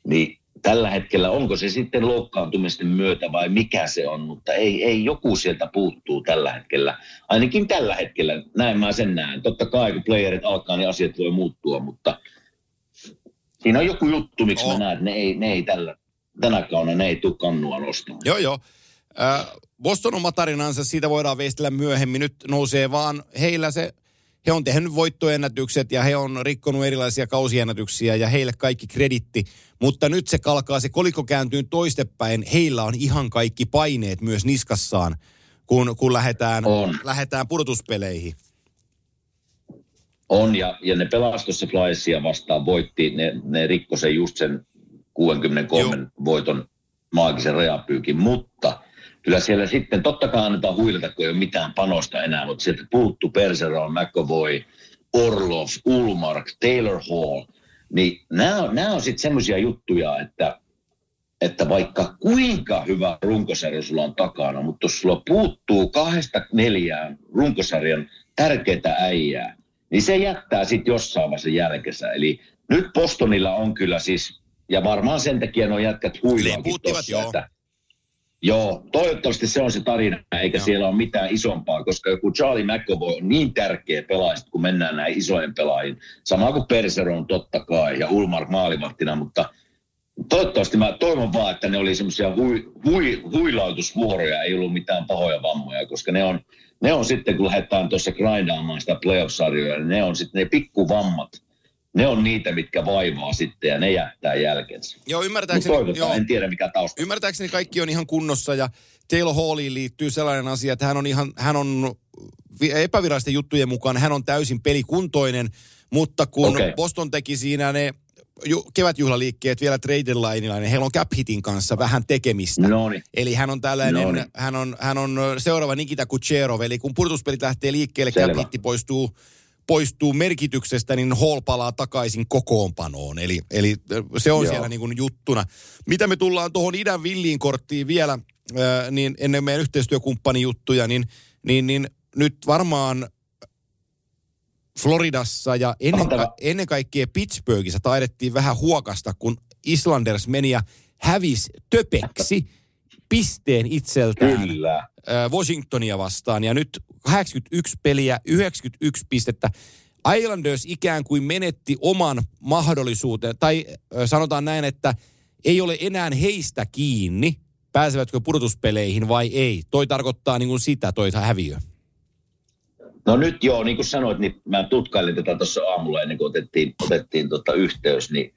Niin tällä hetkellä, onko se sitten loukkaantumisten myötä vai mikä se on, mutta ei, ei joku sieltä puuttuu tällä hetkellä. Ainakin tällä hetkellä, näin mä sen näen. Totta kai kun playerit alkaa, niin asiat voi muuttua, mutta siinä on joku juttu, miksi On. mä näen, että ne ei, ne ei tällä, tänä ne ei tule kannua nostamaan. Joo, joo. Äh, Boston oma tarinansa, siitä voidaan veistellä myöhemmin. Nyt nousee vaan heillä se, he on tehnyt voittoennätykset ja he on rikkonut erilaisia kausiennätyksiä ja heille kaikki kreditti. Mutta nyt se kalkaa, se kolikko kääntyy toistepäin. Heillä on ihan kaikki paineet myös niskassaan, kun, kun lähdetään, On. lähdetään pudotuspeleihin. On, ja, ja ne pelastossa Flyersia vastaan voitti, ne, ne rikkoi sen just sen 63 Joo. voiton maagisen rajapyykin, mutta kyllä siellä sitten, totta kai annetaan huilata, kun ei ole mitään panosta enää, mutta sieltä puuttu Perseron, McAvoy, Orlov, Ulmark, Taylor Hall, niin nämä nämä on sitten semmoisia juttuja, että, että vaikka kuinka hyvä runkosarja sulla on takana, mutta jos sulla puuttuu kahdesta neljään runkosarjan tärkeää äijää, niin se jättää sitten jossain vaiheessa jälkensä. Eli nyt Bostonilla on kyllä siis, ja varmaan sen takia nuo jätkät huilaakin Leputtivat, tossa, joo. että Joo, toivottavasti se on se tarina, eikä Joo. siellä ole mitään isompaa, koska joku Charlie McAvoy on niin tärkeä pelaaja, kun mennään näihin isojen pelaajiin. Sama kuin Perseron totta kai ja Ulmar maalivahtina, mutta toivottavasti mä toivon vaan, että ne oli semmoisia hui, hui, huilautusvuoroja, ei ollut mitään pahoja vammoja, koska ne on, ne on sitten, kun lähdetään tuossa grindaamaan sitä playoff-sarjoja, niin ne on sitten ne pikkuvammat. Ne on niitä, mitkä vaivaa sitten ja ne jättää jälkensä. Joo, ymmärtääkseni, joo, en tiedä mikä tausta. ymmärtääkseni kaikki on ihan kunnossa ja Taylor Halliin liittyy sellainen asia, että hän on ihan, hän on vi- epävirallisten juttujen mukaan, hän on täysin pelikuntoinen, mutta kun Okei. Boston teki siinä ne ju- kevätjuhlaliikkeet vielä trade lineilla, niin heillä on cap hitin kanssa vähän tekemistä. No niin. Eli hän on tällainen, Noniin. hän on, hän on seuraava Nikita Kucherov, eli kun purtuspelit lähtee liikkeelle, Selvä. cap hitti poistuu, poistuu merkityksestä, niin Hall palaa takaisin kokoonpanoon. Eli, eli se on Joo. siellä niin kuin juttuna. Mitä me tullaan tuohon idän villiin korttiin vielä, niin ennen meidän yhteistyökumppanijuttuja, niin, niin, niin nyt varmaan Floridassa ja ennen, ka- ennen kaikkea Pittsburghissa taidettiin vähän huokasta, kun Islanders meni ja hävisi töpeksi pisteen itseltään Kyllä. Washingtonia vastaan. Ja nyt 81 peliä, 91 pistettä. Islanders ikään kuin menetti oman mahdollisuuteen, tai sanotaan näin, että ei ole enää heistä kiinni, pääsevätkö pudotuspeleihin vai ei. Toi tarkoittaa niin kuin sitä, toi häviö. No nyt joo, niin kuin sanoit, niin mä tutkailin tätä tuossa aamulla ennen kuin otettiin, otettiin tota yhteys, niin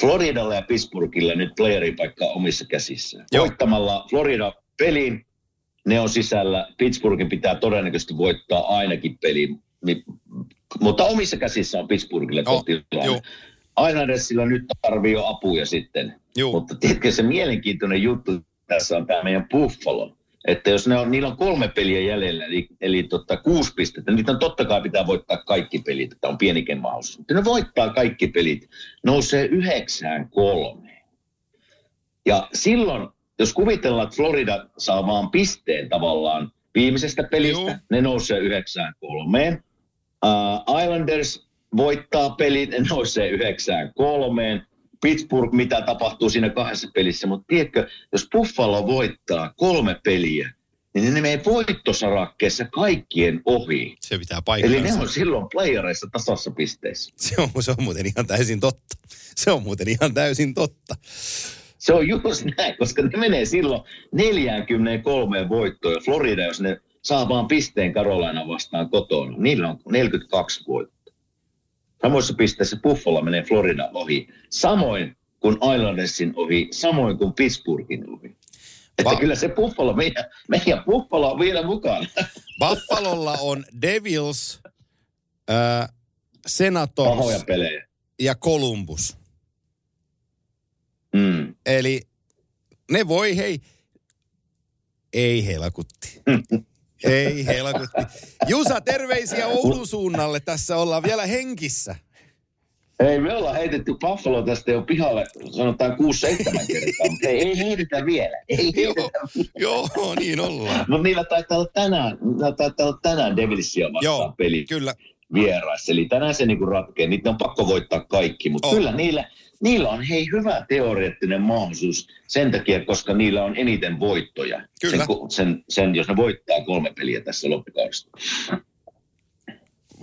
Floridalla ja Pittsburghilla nyt playeripaikka omissa käsissään. Joo. Voittamalla Florida pelin, ne on sisällä. Pittsburghin pitää todennäköisesti voittaa ainakin peli, mutta omissa käsissä on Pittsburghille Joo, kotilainen. joo. Islandersilla nyt tarvii jo apuja sitten. Joo. Mutta tiedätkö, se mielenkiintoinen juttu tässä on tämä meidän Buffalo. Että jos ne on, niillä on kolme peliä jäljellä, eli, eli tota, kuusi pistettä, niin on totta kai pitää voittaa kaikki pelit, että on pienikin mahdollisuus. Mutta ne voittaa kaikki pelit, nousee yhdeksään kolmeen. Ja silloin, jos kuvitellaan, että Florida saa vaan pisteen tavallaan viimeisestä pelistä, Joo. ne nousee yhdeksään kolmeen. Uh, Islanders voittaa pelin, nousee yhdeksään kolmeen. Pittsburgh, mitä tapahtuu siinä kahdessa pelissä, mutta tiedätkö, jos Buffalo voittaa kolme peliä, niin ne menee voittosarakkeessa kaikkien ohi. Se pitää paikkansa. Eli ne on silloin playereissa tasassa pisteissä. Se on, se on muuten ihan täysin totta. Se on muuten ihan täysin totta. Se on just näin, koska ne menee silloin 43 voittoon. Ja Florida, jos ne saa vaan pisteen Carolina vastaan kotona, niillä on 42 voittoa. Samoissa pisteissä Buffalo menee Florida ohi. Samoin kuin Islandersin ohi, samoin kuin Pittsburghin ohi. Että Va- kyllä se Buffalo, meidän, meidän Buffalo on vielä mukana. Buffalolla on Devils, äh, Senators ja Columbus. Mm. Eli ne voi, hei, ei helkutti. ei helkutti. Jusa, terveisiä Oulun suunnalle. Tässä ollaan vielä henkissä. Ei, me ollaan heitetty Buffalo tästä jo pihalle, sanotaan 6-7 kertaa, mutta ei, ei heitetä vielä. Ei Joo, heitetä. joo, niin ollaan. Mutta niillä taitaa olla tänään, taitaa olla tänään Devilsia vastaan Joo, peli kyllä. vieraissa. Eli tänään se niinku ratkee. Niitä on pakko voittaa kaikki, mutta On. kyllä niillä, niillä on hei hyvä teoreettinen mahdollisuus sen takia, koska niillä on eniten voittoja. Kyllä. Sen, sen, sen, jos ne voittaa kolme peliä tässä loppukaudesta.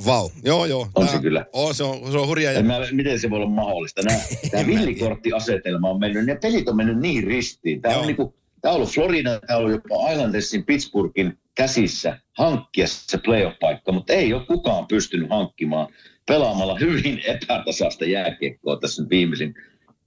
Vau, joo joo. On Tää- se kyllä. On, se on, se on hurjaa. Ja mä, miten se voi olla mahdollista? Nämä, tämä villikorttiasetelma on mennyt, ne pelit on mennyt niin ristiin. Tämä Joo. on, niinku, tämä on ollut Florida, tämä on ollut jopa Islandersin Pittsburghin käsissä hankkia se playoff-paikka, mutta ei ole kukaan pystynyt hankkimaan pelaamalla hyvin epätasaista jääkiekkoa tässä viimeisin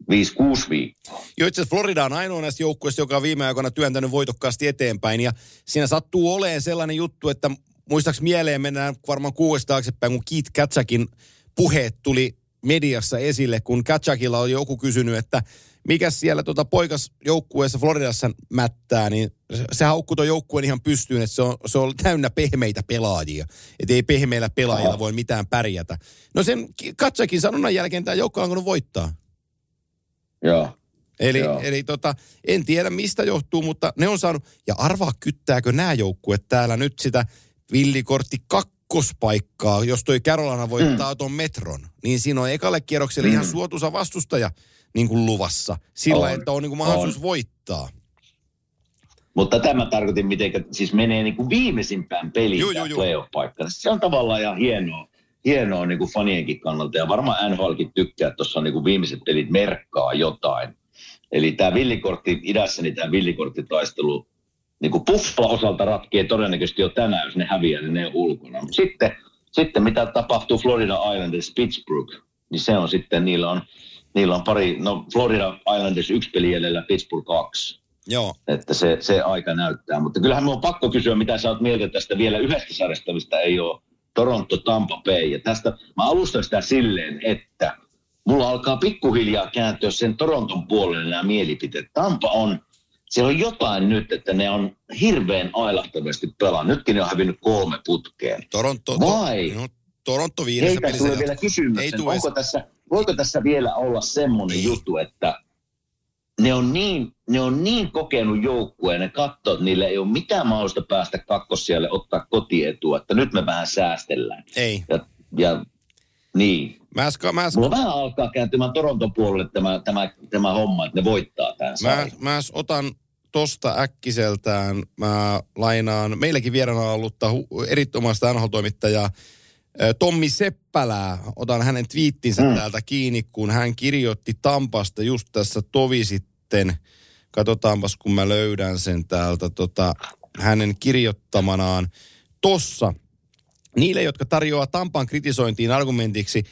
5-6 viikkoa. Jo itse asiassa Florida on ainoa näistä joukkueista, joka on viime aikoina työntänyt voitokkaasti eteenpäin. Ja siinä sattuu olemaan sellainen juttu, että muistaaks mieleen mennään varmaan kuudesta taaksepäin, kun Keith Katsakin puheet tuli mediassa esille, kun Katsakilla on joku kysynyt, että mikä siellä tota poikasjoukkueessa Floridassa mättää, niin se- haukkui tuon joukkueen ihan pystyyn, että se on, se on täynnä pehmeitä pelaajia. Että ei pehmeillä pelaajilla voi mitään pärjätä. No sen Katsakin sanonnan jälkeen tämä joukko on alkanut voittaa. Joo. Eli, Joo. eli tota, en tiedä mistä johtuu, mutta ne on saanut, ja arvaa kyttääkö nämä joukkueet täällä nyt sitä villikortti kakkospaikkaa, jos toi Carolina voittaa mm. ton metron, niin siinä on ekalle kierrokselle mm. ihan suotuisa vastustaja niin kuin luvassa, sillä On. että on niin kuin mahdollisuus On. voittaa. Mutta tämä tarkoitin, miten siis menee niin kuin viimeisimpään peliin tämä juu, juu. playoff-paikka. Se on tavallaan ihan hienoa, hienoa niin kuin fanienkin kannalta. Ja varmaan NHLkin tykkää, että tuossa on niin kuin viimeiset pelit merkkaa jotain. Eli tämä villikortti idässä, niin tämä villikorttitaistelu niin kuin Buffalo osalta ratkee todennäköisesti jo tänään, jos ne häviää, niin ne on ulkona. Mutta sitten, sitten mitä tapahtuu Florida Islanders, Pittsburgh, niin se on sitten, niillä on, niillä on pari, no Florida Islanders yksi peli jäljellä, Pittsburgh kaksi Joo. että se, se aika näyttää. Mutta kyllähän minun on pakko kysyä, mitä sä oot mieltä tästä vielä yhdestä sarjasta, mistä ei ole Toronto, Tampa Bay. Ja tästä mä alustan sitä silleen, että mulla alkaa pikkuhiljaa kääntyä sen Toronton puolelle nämä mielipiteet. Tampa on, siellä on jotain nyt, että ne on hirveän ailahtavasti pelaa. Nytkin ne on hävinnyt kolme putkeen. Toronto, Vai? To, no, Toronto viidessä Heitä pelissä tulee vielä kysymys, Ei onko tässä, voiko tässä vielä olla semmoinen juttu, että ne on niin, ne on niin kokenut joukkue ja ne katsoo, että niillä ei ole mitään mahdollista päästä kakkossijalle ottaa kotietua, että nyt me vähän säästellään. Ei. Ja, ja niin. Mä äsken, mä äsken, Mulla vähän alkaa kääntymään Toronton puolelle tämä, tämä, tämä homma, että ne voittaa tämän Mä, mä otan tosta äkkiseltään, mä lainaan meilläkin vieraana ollutta hu- erittomasta NHL-toimittajaa Tommi Seppälää. Otan hänen twiittinsä mm. täältä kiinni, kun hän kirjoitti Tampasta just tässä tovi sitten. Katsotaanpas, kun mä löydän sen täältä tota, hänen kirjoittamanaan. Tossa niille, jotka tarjoaa Tampaan kritisointiin argumentiksi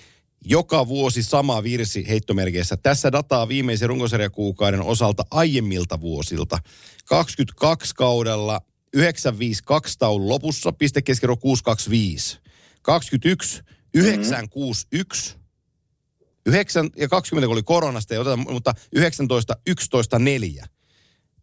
joka vuosi sama virsi heittomerkeissä. Tässä dataa viimeisen runkosarjakuukauden osalta aiemmilta vuosilta. 22 kaudella 952 taulun lopussa, pistekeskero 625. 21 961. 9 ja 20 kun oli koronasta, ei oteta, mutta 19 11 4.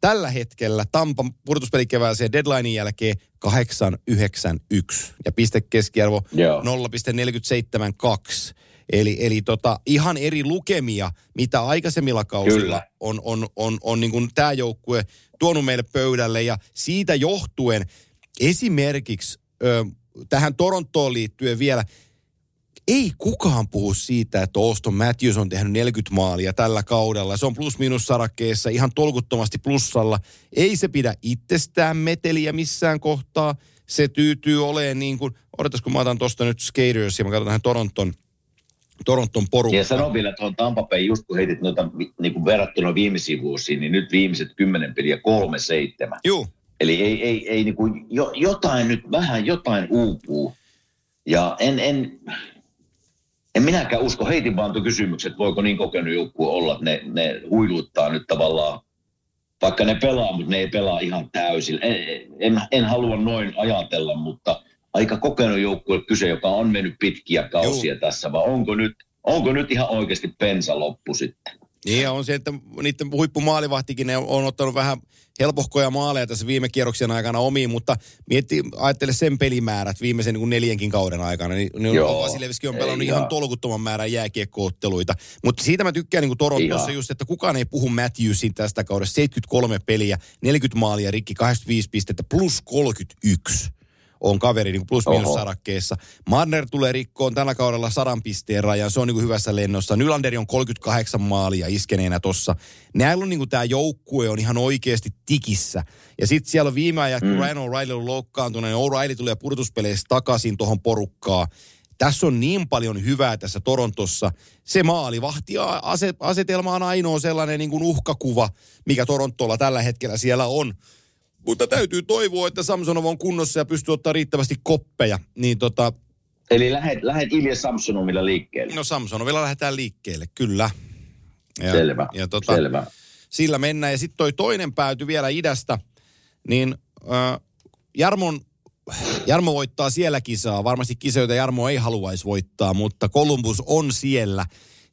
Tällä hetkellä Tampan pudotuspelikevääseen deadlinein jälkeen 891 ja pistekeskiarvo Joo. 0,472. Eli, eli tota, ihan eri lukemia, mitä aikaisemmilla kausilla Kyllä. on, on, on, on niin kuin tämä joukkue tuonut meille pöydälle. Ja siitä johtuen esimerkiksi ö, tähän Torontoon liittyen vielä, ei kukaan puhu siitä, että Auston Matthews on tehnyt 40 maalia tällä kaudella. Se on plus-minus sarakkeessa ihan tolkuttomasti plussalla. Ei se pidä itsestään meteliä missään kohtaa. Se tyytyy olemaan niin kuin, odotas kun mä otan tuosta nyt Skaters ja mä katson tähän Toronton, Toronton porukkaa. Ja sano vielä tuohon Tampa Bay, just kun heitit noita niin kuin verrattuna viimeisiin vuosiin, niin nyt viimeiset kymmenen peliä kolme seitsemän. Joo. Eli ei, ei, ei niin kuin, jo, jotain nyt, vähän jotain uupuu. Ja en, en, en minäkään usko, heitin vaan kysymykset, voiko niin kokenut joukkue olla, että ne, ne huiluttaa nyt tavallaan, vaikka ne pelaa, mutta ne ei pelaa ihan täysin. En, en, en halua noin ajatella, mutta aika kokenut joukkue kyse, joka on mennyt pitkiä kausia Juu. tässä, vai onko nyt, onko nyt ihan oikeasti pensa loppu sitten? Niin ja on se, että niiden huippumaalivahtikin ne on ottanut vähän helpohkoja maaleja tässä viime kierroksien aikana omiin, mutta mietti, ajattele sen pelimäärät viimeisen niin kuin neljänkin kauden aikana, niin, niin Vasilevski on pelannut ihan tolkuttoman määrän jääkiekkootteluita. Mutta siitä mä tykkään niin kuin Torontossa just, että kukaan ei puhu Matthewsin tästä kaudesta. 73 peliä, 40 maalia, rikki 85 pistettä plus 31 on kaveri niin plus minus sarakkeessa. Marner tulee rikkoon tällä kaudella sadan pisteen rajan, se on niin kuin hyvässä lennossa. Nylanderi on 38 maalia iskeneenä tossa. Näillä on niin kuin tämä joukkue on ihan oikeasti tikissä. Ja sitten siellä on viime ajan, kun mm. Ryan O'Reilly on loukkaantunut, niin O'Reilly tulee pudotuspeleissä takaisin tuohon porukkaan. Tässä on niin paljon hyvää tässä Torontossa. Se maalivahti asetelma on ainoa sellainen niin kuin uhkakuva, mikä Torontolla tällä hetkellä siellä on. Mutta täytyy toivoa, että Samsonov on kunnossa ja pystyy ottaa riittävästi koppeja. Niin tota... Eli lähet, lähet Ilja Samsonovilla liikkeelle. No Samsonovilla lähdetään liikkeelle, kyllä. Ja, selvä, ja tota, selvä. Sillä mennään. Ja sitten toi toinen pääty vielä idästä, niin äh, Jarmon Jarmo voittaa siellä kisaa. Varmasti kisa, joita Jarmo ei haluaisi voittaa, mutta Columbus on siellä.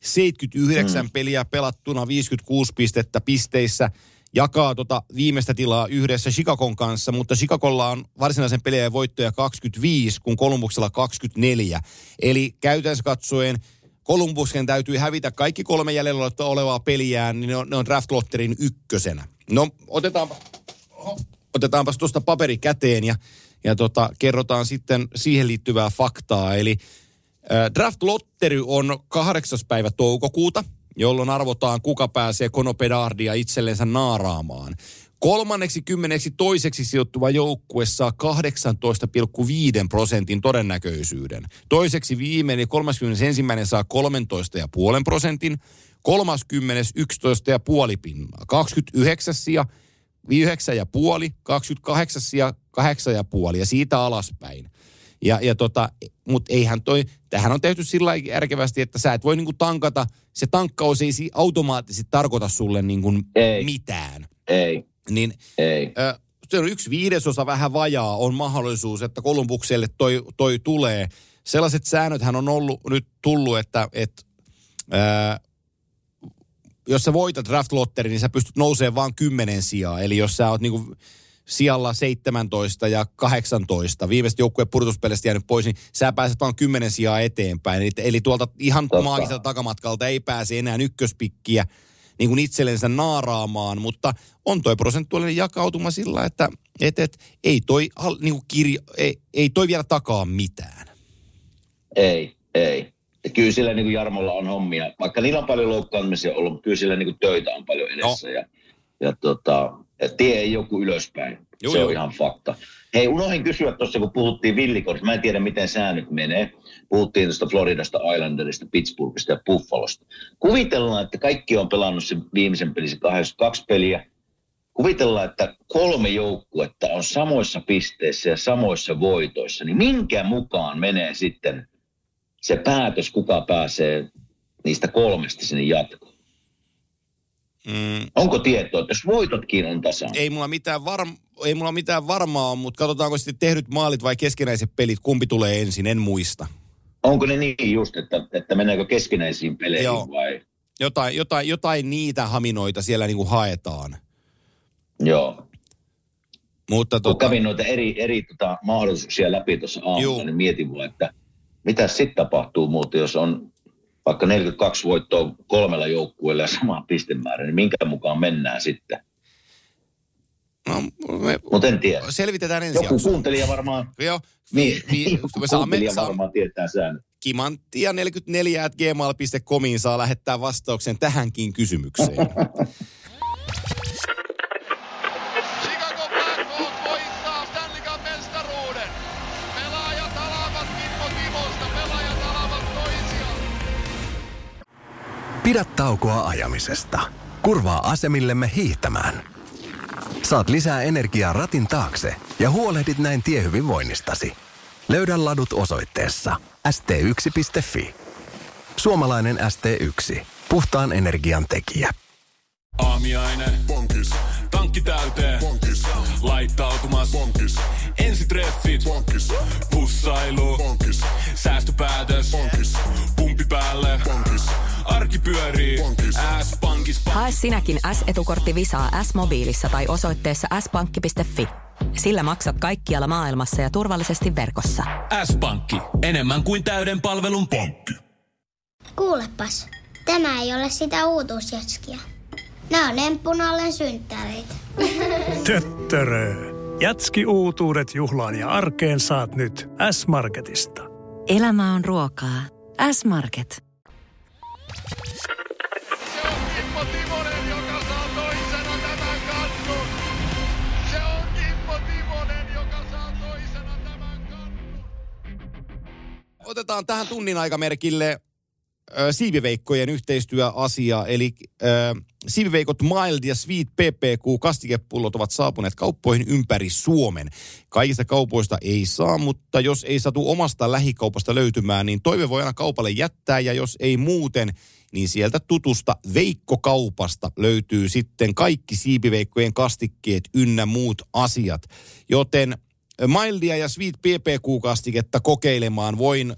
79 mm. peliä pelattuna, 56 pistettä pisteissä jakaa tota viimeistä tilaa yhdessä Chicagon kanssa, mutta Chicagolla on varsinaisen pelejä voittoja 25, kun Kolumbuksella 24. Eli käytännössä katsoen Kolumbuksen täytyy hävitä kaikki kolme jäljellä olevaa peliään, niin ne on, ne on draft lotterin ykkösenä. No, otetaanpa, otetaanpas tuosta paperi käteen ja, ja tota, kerrotaan sitten siihen liittyvää faktaa. Eli äh, draft lotteri on kahdeksas päivä toukokuuta – jolloin arvotaan, kuka pääsee konopedardia itsellensä naaraamaan. Kolmanneksi kymmeneksi toiseksi sijoittuva joukkue saa 18,5 prosentin todennäköisyyden. Toiseksi viimeinen 31. saa 13,5 prosentin. Kolmaskymmenes 11,5 pinnaa. 29 sija 9,5, 28 sija 8,5 ja siitä alaspäin. Ja, ja tota, mutta eihän toi, tähän on tehty sillä järkevästi, että sä et voi niinku tankata, se tankkaus ei automaattisesti tarkoita sulle niinku ei. mitään. Ei. Niin, ei. Ö, se on yksi viidesosa vähän vajaa on mahdollisuus, että Kolumbukselle toi, toi tulee. Sellaiset säännöthän on ollut nyt tullut, että et, ö, jos sä voitat draft lotteri, niin sä pystyt nousemaan vain kymmenen sijaa. Eli jos sä oot niinku sijalla 17 ja 18, viimeiset joukkueen purtuspeleissä jäänyt pois, niin sä pääset vain 10 sijaa eteenpäin. Eli, eli tuolta ihan Totta. maagiselta takamatkalta ei pääse enää ykköspikkiä niin kuin itsellensä naaraamaan, mutta on toi prosentuaalinen jakautuma sillä, että et, et, ei, toi, niin kuin kirja, ei, ei toi vielä takaa mitään. Ei, ei. Ja kyllä sillä niin kuin Jarmolla on hommia, vaikka niillä on paljon loukkaantumisia ollut, mutta kyllä sillä niin kuin töitä on paljon edessä. No. Ja, ja tota, tie ei joku ylöspäin. Joo, se joo. on ihan fakta. Hei, unohdin kysyä tuossa, kun puhuttiin villikortista. Mä en tiedä, miten säännöt menee. Puhuttiin tuosta Floridasta, Islanderista, Pittsburghista ja Buffalosta. Kuvitellaan, että kaikki on pelannut sen viimeisen pelin, kaksi peliä. Kuvitellaan, että kolme joukkuetta on samoissa pisteissä ja samoissa voitoissa. Niin minkä mukaan menee sitten se päätös, kuka pääsee niistä kolmesta sinne jatkoon? Mm. Onko tietoa, että jos voitotkin on tasan? Ei mulla mitään, varm- ei mulla mitään varmaa, mutta katsotaanko sitten tehdyt maalit vai keskinäiset pelit, kumpi tulee ensin, en muista. Onko ne niin just, että, että meneekö keskinäisiin peleihin Joo. vai? Jotain, jotain, jotain niitä haminoita siellä niinku haetaan. Joo. Mutta Kun tota... kävin noita eri, eri tota, mahdollisuuksia läpi tuossa aamulla, niin mietin vaan, että mitä sitten tapahtuu muuten, jos on vaikka 42 voittoa kolmella joukkueella ja sama pistemäärä, niin minkä mukaan mennään sitten? No, me Mutta en tiedä. selvitetään ensi Joku kuuntelija varmaan, Joo, niin, vi, vi, joku me saamme, varmaan tietää säännöt. kimanttia 44 at gmail.comiin saa lähettää vastauksen tähänkin kysymykseen. Pidä taukoa ajamisesta. Kurvaa asemillemme hiihtämään. Saat lisää energiaa ratin taakse ja huolehdit näin tiehyvinvoinnistasi. Löydä ladut osoitteessa st1.fi. Suomalainen ST1. Puhtaan energian tekijä. Aamiaine. Bonkis. Tankki täyteen. Bonkis. Laittautumas. Bonkis. Ensitreffit. Bonkis. Pussailu. Bonkis. Säästöpäätös. Bonkis. Pumpi päälle. Bonkis. Arki pyörii. S-pankis. Hae sinäkin S-etukortti Visaa S-mobiilissa tai osoitteessa s-pankki.fi. Sillä maksat kaikkialla maailmassa ja turvallisesti verkossa. S-pankki. Enemmän kuin täyden palvelun pankki. Kuulepas, tämä ei ole sitä uutuusjatskia. Nämä on emppunallen synttäreitä. Töttörö. Jätski uutuudet juhlaan ja arkeen saat nyt S-Marketista. Elämä on ruokaa. S-Market. Se on Kimmo Timonen, joka saa toisena tämän kannun. Se on Kimmo Timonen, joka saa toisena tämän kannun. Otetaan tähän tunnin aikamerkille siiviveikkojen yhteistyöasia, eli ö, siiviveikot Mild ja Sweet PPQ kastikepullot ovat saapuneet kauppoihin ympäri Suomen. Kaikista kaupoista ei saa, mutta jos ei satu omasta lähikaupasta löytymään, niin toive voi aina kaupalle jättää, ja jos ei muuten, niin sieltä tutusta Veikkokaupasta löytyy sitten kaikki siipiveikkojen kastikkeet ynnä muut asiat. Joten Mildia ja Sweet PPQ-kastiketta kokeilemaan. Voin ö,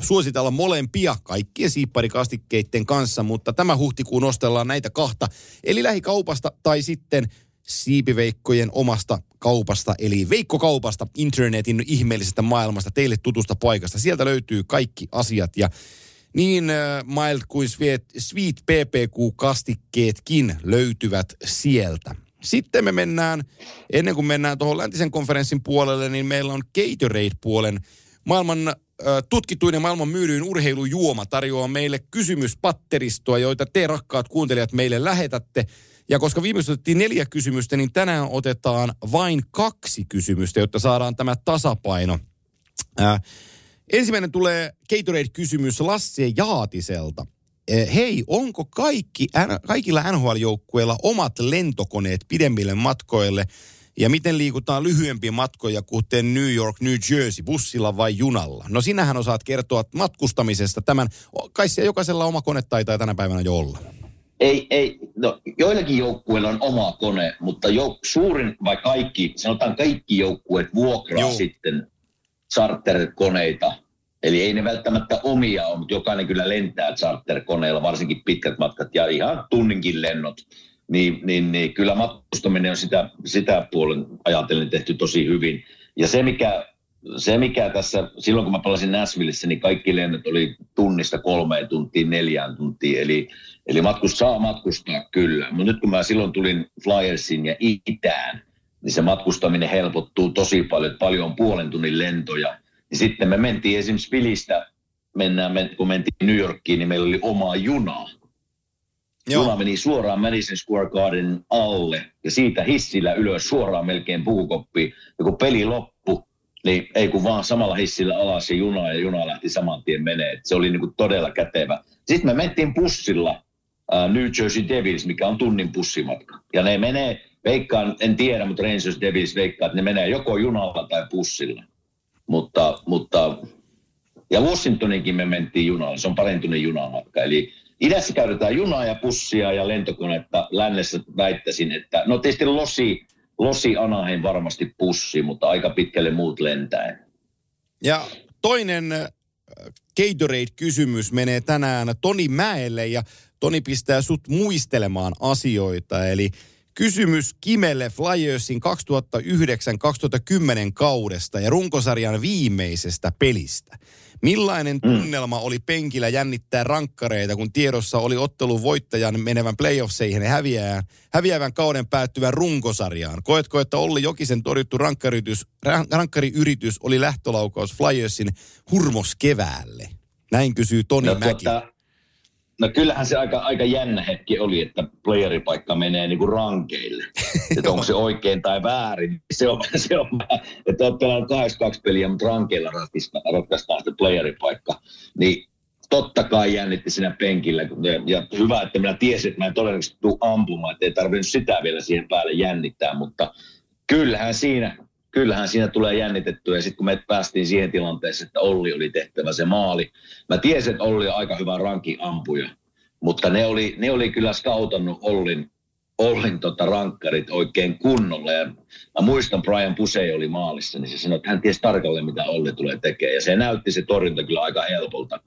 suositella molempia kaikkien siipparikastikkeiden kanssa, mutta tämä huhtikuun ostellaan näitä kahta. Eli lähikaupasta tai sitten siipiveikkojen omasta kaupasta, eli Veikkokaupasta, internetin ihmeellisestä maailmasta, teille tutusta paikasta. Sieltä löytyy kaikki asiat ja niin Mild kuin Sweet, Sweet PPQ-kastikkeetkin löytyvät sieltä. Sitten me mennään, ennen kuin mennään tuohon läntisen konferenssin puolelle, niin meillä on Gatorade-puolen maailman äh, tutkituin ja maailman myydyin urheilujuoma tarjoaa meille kysymyspatteristoa, joita te rakkaat kuuntelijat meille lähetätte. Ja koska viimeksi otettiin neljä kysymystä, niin tänään otetaan vain kaksi kysymystä, jotta saadaan tämä tasapaino. Äh, ensimmäinen tulee Gatorade-kysymys Lasse Jaatiselta. Eh, Hei, onko kaikki, kaikilla NHL-joukkueilla omat lentokoneet pidemmille matkoille? Ja miten liikutaan lyhyempiä matkoja, kuten New York, New Jersey, bussilla vai junalla? No sinähän osaat kertoa matkustamisesta tämän. Kai siellä jokaisella oma kone taitaa tänä päivänä jo olla. Ei, ei, no joillakin joukkueilla on oma kone, mutta jo, suurin vai kaikki, sanotaan kaikki joukkueet vuokraa. Joo. sitten charterkoneita. Eli ei ne välttämättä omia ole, mutta jokainen kyllä lentää charterkoneella, varsinkin pitkät matkat ja ihan tunninkin lennot. Niin, niin, niin kyllä matkustaminen on sitä, sitä puolen ajatellen tehty tosi hyvin. Ja se mikä, se mikä tässä, silloin kun mä palasin Nashvillessä, niin kaikki lennot oli tunnista kolmeen tuntiin, neljään tuntiin. Eli, eli matkus saa matkustaa kyllä. Mutta nyt kun mä silloin tulin Flyersin ja itään, niin se matkustaminen helpottuu tosi paljon. Paljon on puolen tunnin lentoja. Ja sitten me mentiin esimerkiksi Filistä, mennään, men- kun mentiin New Yorkiin, niin meillä oli oma junaa. Juna meni suoraan Madison Square Garden alle ja siitä hissillä ylös suoraan melkein puukoppiin. Ja kun peli loppui, niin ei kun vaan samalla hissillä alas ja juna ja juna lähti saman tien menee. Se oli niin kuin todella kätevä. Sitten me mentiin bussilla ää, New Jersey Devils, mikä on tunnin bussimatka. Ja ne menee, veikkaan, en tiedä, mutta Rangers Devils veikkaa, että ne menee joko junalla tai bussilla. Mutta, mutta ja Washingtoninkin me mentiin junalla, se on parin tunnin junamatka. Eli idässä käytetään junaa ja pussia ja lentokonetta. Lännessä väittäisin, että no tietysti Losi, Losi Anaheim varmasti pussi, mutta aika pitkälle muut lentäen. Ja toinen äh, Gatorade-kysymys menee tänään Toni Mäelle ja Toni pistää sut muistelemaan asioita. Eli Kysymys Kimelle Flyersin 2009-2010 kaudesta ja runkosarjan viimeisestä pelistä. Millainen tunnelma oli penkillä jännittää rankkareita, kun tiedossa oli ottelun voittajan menevän playoffseihin ja häviävän kauden päättyvän runkosarjaan? Koetko, että Olli Jokisen torjuttu rankkariyritys, rankkariyritys oli lähtölaukaus Flyersin hurmos keväälle? Näin kysyy Toni No, Mäki. tuota, no kyllähän se aika, aika jännä hetki oli, että playeripaikka menee niinku rankeille. että onko se oikein tai väärin. Se on, se on että olet pelannut 82 peliä, mutta rankeilla ratkaistaan, ratkaistaan sitten playeripaikka. Niin totta kai jännitti siinä penkillä. Ja, ja hyvä, että minä tiesin, että mä en todennäköisesti tule ampumaan, että ei tarvinnut sitä vielä siihen päälle jännittää, mutta kyllähän siinä, kyllähän siinä tulee jännitettyä. Ja sitten kun me päästiin siihen tilanteeseen, että Olli oli tehtävä se maali. Mä tiesin, että Olli on aika hyvä rankin ampuja, mutta ne oli, ne oli kyllä skautannut Ollin, Ollin tota rankkarit oikein kunnolla. Ja mä muistan, Brian Pusey oli maalissa, niin se sanoi, että hän tiesi tarkalleen, mitä Olli tulee tekemään. Ja se näytti se torjunta kyllä aika helpolta.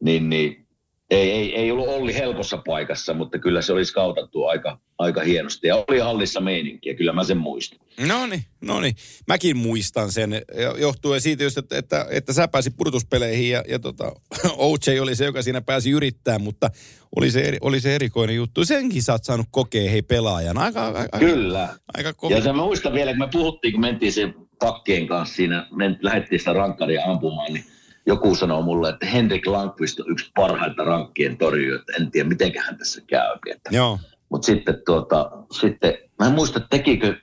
Niin, niin ei, ei, ei ollut Olli helpossa paikassa, mutta kyllä se oli skautattu aika, aika hienosti. Ja oli hallissa meininkiä, kyllä mä sen muistan. No niin, no niin. Mäkin muistan sen, johtuen siitä just, että, että, että sä pääsit pudotuspeleihin ja, ja tota, OJ oli se, joka siinä pääsi yrittämään, mutta oli se, eri, oli se erikoinen juttu. Senkin sä oot saanut kokea, hei pelaajana. Aika, aika, Kyllä. aika. Ja se mä muistan vielä, kun me puhuttiin, kun mentiin sen pakkeen kanssa siinä, me lähdettiin sitä rankkaria ampumaan, niin joku sanoi mulle, että Henrik Lankvist on yksi parhaita rankkien torjuja, en tiedä, mitenköhän tässä käy. Että. Joo. Mutta sitten, tuota, sitten, mä en muista, tekikö,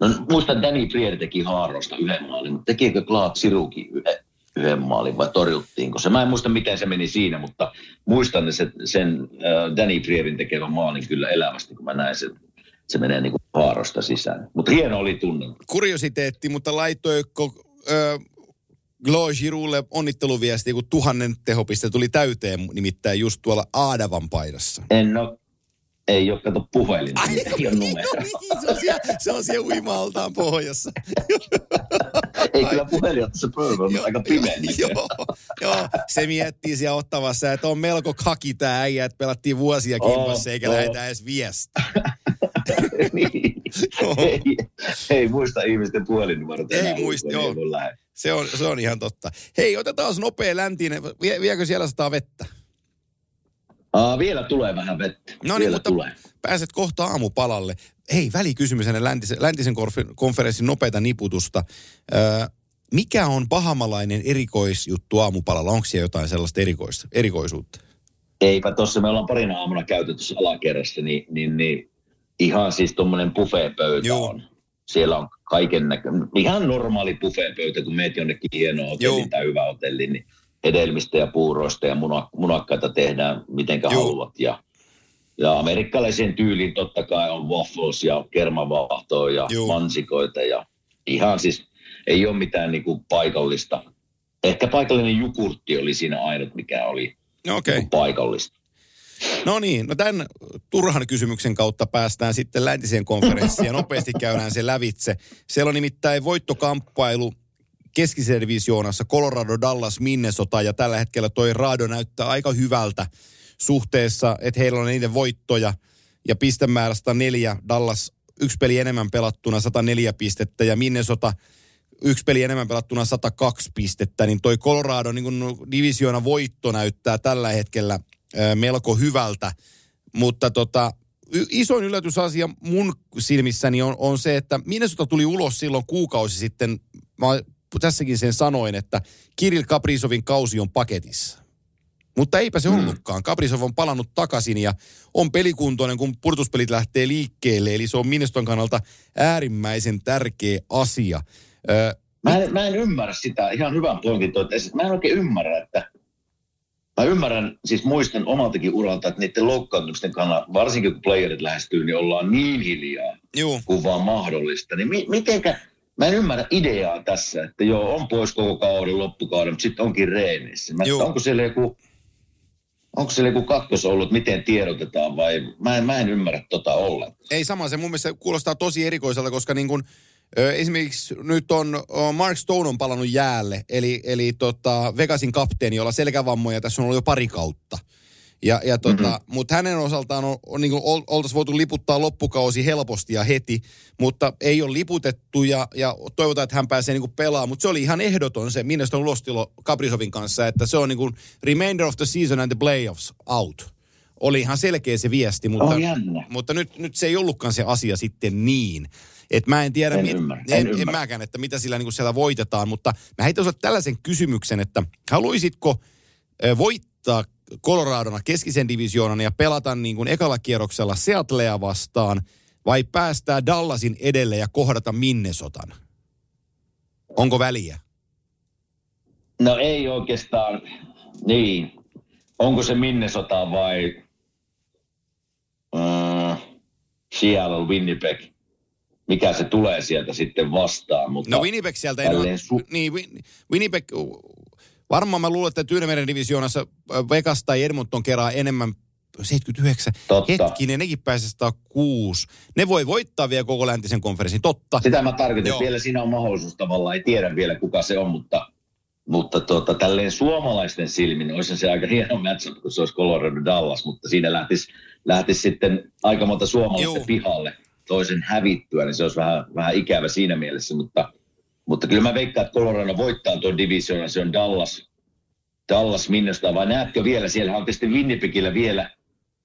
no muistan Danny Frier teki haarosta yhden maalin, mutta tekikö Klaat Siruki yhden, yhden maalin vai torjuttiinko se? Mä en muista, miten se meni siinä, mutta muistan sen, sen äh, Danny Frierin tekevän maalin kyllä elävästi, kun mä näin sen. Se menee niin kuin haarosta sisään. Mutta hieno oli tunne. Kuriositeetti, mutta Glo Giroulle onnitteluviesti, kun tuhannen tehopiste tuli täyteen, nimittäin just tuolla Aadavan paidassa. En ole, ei ole kato puhelin, Ai, ei ole numero. no niin, se on siellä, se on siellä uima-altaan pohjassa. Ei kyllä puhelin ole tässä pöydällä, mutta aika pimeä. niin joo, joo, se miettii siellä ottavassa, että on melko kaki tämä äijä, että pelattiin vuosia kimpassa eikä oo. lähetä edes viestiä. niin. ei, ei muista ihmisten puhelinnumerot. Ei muista, niin joo. ei. Se on, se on ihan totta. Hei, otetaan nopea läntinen. Vie, viekö siellä sataa vettä? Aa, vielä tulee vähän vettä. No niin, mutta tulee. pääset kohta aamupalalle. Hei, välikysymys ennen läntisen, läntisen konfer- konferenssin nopeita niputusta. Öö, mikä on pahamalainen erikoisjuttu aamupalalla? Onko siellä jotain sellaista erikoista, erikoisuutta? Eipä tuossa, me ollaan parina aamuna käyty tuossa alakerrassa, niin, niin, niin ihan siis tuommoinen buffeepöytä Joo. on. Siellä on kaiken näkö... ihan normaali buffeepöytä, kun meet jonnekin hienoon hotelliin tai hyvä hotelli, niin hedelmistä ja puuroista ja muna, munakkaita tehdään mitenkä Joo. haluat. Ja, ja amerikkalaisen tyyliin totta kai on waffles ja kermavaahtoa ja Joo. mansikoita ja ihan siis ei ole mitään niinku paikallista. Ehkä paikallinen jukurtti oli siinä ainut, mikä oli No okei. niinku paikallista. No niin, no tämän turhan kysymyksen kautta päästään sitten läntiseen konferenssiin ja nopeasti käydään se lävitse. Siellä on nimittäin voittokamppailu keskiservisioonassa Colorado, Dallas, Minnesota ja tällä hetkellä toi Raado näyttää aika hyvältä suhteessa, että heillä on niiden voittoja ja pistemäärä 104, Dallas yksi peli enemmän pelattuna 104 pistettä ja Minnesota yksi peli enemmän pelattuna 102 pistettä, niin toi Colorado niin kun divisioona voitto näyttää tällä hetkellä melko hyvältä. Mutta tota, isoin yllätysasia mun silmissäni on, on se, että Minnesota tuli ulos silloin kuukausi sitten, mä tässäkin sen sanoin, että Kirill Kaprizovin kausi on paketissa. Mutta eipä se ollutkaan. Kaprizov on palannut takaisin ja on pelikuntoinen, kun purtuspelit lähtee liikkeelle. Eli se on Minnesotan kannalta äärimmäisen tärkeä asia. Ö, Mä en, mä en ymmärrä sitä, ihan hyvän pointin. Mä en oikein ymmärrä, että Mä ymmärrän, siis muistan omaltakin uralta, että niiden loukkaantumisten kannalta, varsinkin kun playerit lähestyy, niin ollaan niin hiljaa Joo. kuin vaan mahdollista. Niin mi- mitenkä, mä en ymmärrä ideaa tässä, että joo, on pois koko kauden, loppukauden, mutta sitten onkin reenissä. Mä, onko siellä joku, onko siellä joku kakkos ollut, miten tiedotetaan vai, mä en, mä en ymmärrä tota ollenkaan. Ei sama, se mun mielestä kuulostaa tosi erikoiselta, koska niin kun, ö, esimerkiksi nyt on Mark Stone on palannut jäälle, eli, eli tota Vegasin kapteeni, jolla selkävammoja tässä on ollut jo pari kautta. Ja, ja tota, mm-hmm. Mutta hänen osaltaan on, on niin ol, oltaisiin voitu liputtaa loppukausi helposti ja heti, mutta ei ole liputettu ja, ja toivotaan, että hän pääsee niin pelaamaan. Mutta se oli ihan ehdoton se Minnesota ulostilo Kaprizovin kanssa, että se on niin kuin remainder of the season and the playoffs out. Oli ihan selkeä se viesti, mutta, Oh, mutta nyt, nyt se ei ollutkaan se asia sitten niin. Et mä en tiedä, En mit- ymmärrä, en, en en ymmärrä. mäkään, että mitä sillä niin siellä voitetaan, mutta mä heitän tällaisen kysymyksen, että haluaisitko voittaa Coloradona keskisen divisioonan ja pelata niin kuin ekalla kierroksella Seattlea vastaan vai päästää Dallasin edelle ja kohdata Minnesotan? Onko väliä? No ei oikeastaan, niin. Onko se Minnesota vai äh, Seattle, Winnipeg? Mikä se tulee sieltä sitten vastaan? Mutta No Winnipeg sieltä ei su- niin Win- Winnipeg, varmaan mä luulen, että Tyynemeren divisioonassa Vegas tai Edmonton kerää enemmän 79. Totta. Hetkinen, nekin pääsee 106. Ne voi voittaa vielä koko läntisen konferenssin, totta. Sitä mä tarkoitin, Joo. että vielä siinä on mahdollisuus tavallaan, ei tiedä vielä kuka se on, mutta, mutta tuota, tälleen suomalaisten silmin olisi se aika hieno matchup, kun se olisi Colorado Dallas, mutta siinä lähtisi, lähtisi sitten aika monta suomalaista Joo. pihalle toisen hävittyä, niin se olisi vähän, vähän ikävä siinä mielessä, mutta, mutta kyllä mä veikkaan, että Colorado voittaa tuon divisioonan, se on Dallas, Dallas Minnesota, vai näetkö vielä, siellä on tietysti Winnipegillä vielä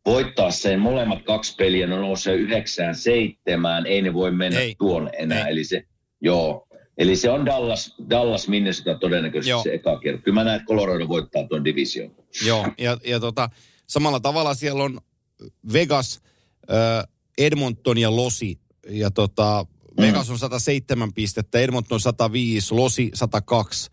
voittaa sen molemmat kaksi peliä, no nousee yhdeksään seitsemään, ei ne voi mennä Ei. tuon enää, Ei. eli se, joo, eli se on Dallas, Dallas Minnesota todennäköisesti Joo. se eka kerta. Kyllä mä näen, että Colorado voittaa tuon division. Joo, ja, ja tota, samalla tavalla siellä on Vegas, Edmonton ja Losi. Ja tota, Vegas on 107 pistettä, Edmonton 105, Losi 102.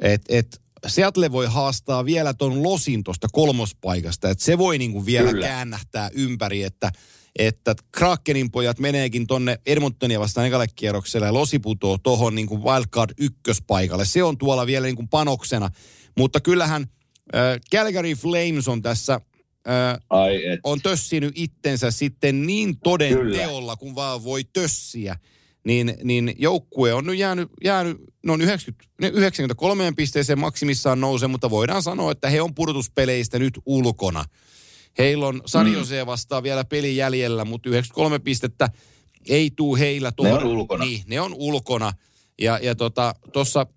Et, et Seattle voi haastaa vielä ton Losin tuosta kolmospaikasta, että se voi niinku vielä Kyllä. käännähtää ympäri, että että Krakenin pojat meneekin tonne Edmontonia vastaan ekalle kierrokselle ja Losi putoo tohon niinku wildcard ykköspaikalle. Se on tuolla vielä niinku panoksena. Mutta kyllähän äh, Calgary Flames on tässä äh, Ai et, on tössinyt itsensä sitten niin toden Kyllä. teolla, kun vaan voi tössiä. Niin, niin joukkue on nyt jäänyt, jäänyt noin 90, ne 93 pisteeseen maksimissaan nousee, mutta voidaan sanoa, että he on pudotuspeleistä nyt ulkona. Heillä on San Jose vastaan vielä peli jäljellä, mutta 93 pistettä ei tuu heillä tuohon. on ulkona. Niin, ne on ulkona. Ja, ja tuossa tota,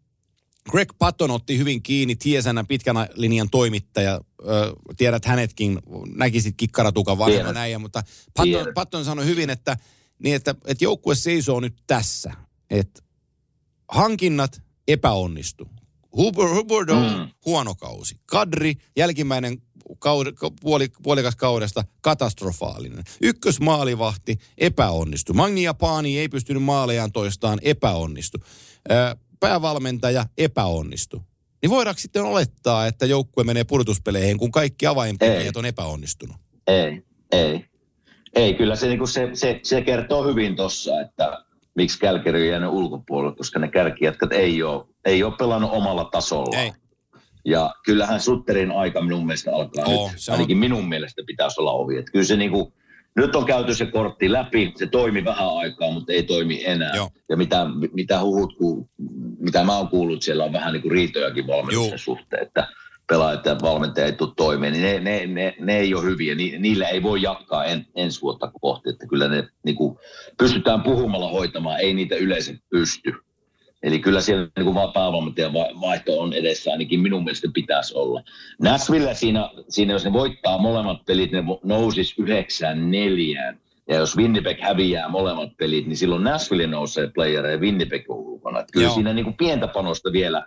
Greg Patton otti hyvin kiinni Tiesänä pitkän linjan toimittaja. Ö, tiedät hänetkin, näkisit kikkaratukan Tiedän. näin, mutta Patton. Patton sanoi hyvin, että, niin että, että joukkue seisoo nyt tässä. Että hankinnat epäonnistu. Huber, Huberdo, mm. Huono kausi. Kadri, jälkimmäinen kaude, puoli, puolikas kaudesta, katastrofaalinen. Ykkösmaalivahti, epäonnistu. Magni Japani ei pystynyt maalejaan toistaan, epäonnistu. Ö, päävalmentaja, epäonnistu. Niin voidaanko sitten olettaa, että joukkue menee pudotuspeleihin, kun kaikki avaintekijät Ei. on epäonnistunut? ei, ei. Ei, kyllä se, niin se, se, se kertoo hyvin tuossa, että miksi Kälkeri on jäänyt ulkopuolelle, koska ne kärkijätkät ei ole, ei ole pelannut omalla tasolla. Ei. Ja kyllähän Sutterin aika minun mielestä alkaa Oo, nyt. se on- Ainakin minun mielestä pitäisi olla ovi. Että kyllä se niinku, nyt on käyty se kortti läpi, se toimi vähän aikaa, mutta ei toimi enää. Joo. Ja mitä, mitä huhut, mitä mä oon kuullut, siellä on vähän niinku riitojakin valmennuksen Joo. suhteen, että pelaajat ja valmentaja ei tule toimeen, niin ne, ne, ne, ne ei ole hyviä. Ni, niillä ei voi jatkaa en, ensi vuotta kohti, että kyllä ne niinku, pystytään puhumalla hoitamaan, ei niitä yleensä pysty. Eli kyllä siellä niin kuin vaan päävalmentajan va- vaihto on edessä, ainakin minun mielestä pitäisi olla. Nashville siinä, siinä jos ne voittaa molemmat pelit, ne nousis 9-4. Ja jos Winnipeg häviää molemmat pelit, niin silloin Nashville nousee playereja ja Winnipeg on ulkona. Että kyllä Joo. siinä niin kuin pientä panosta vielä,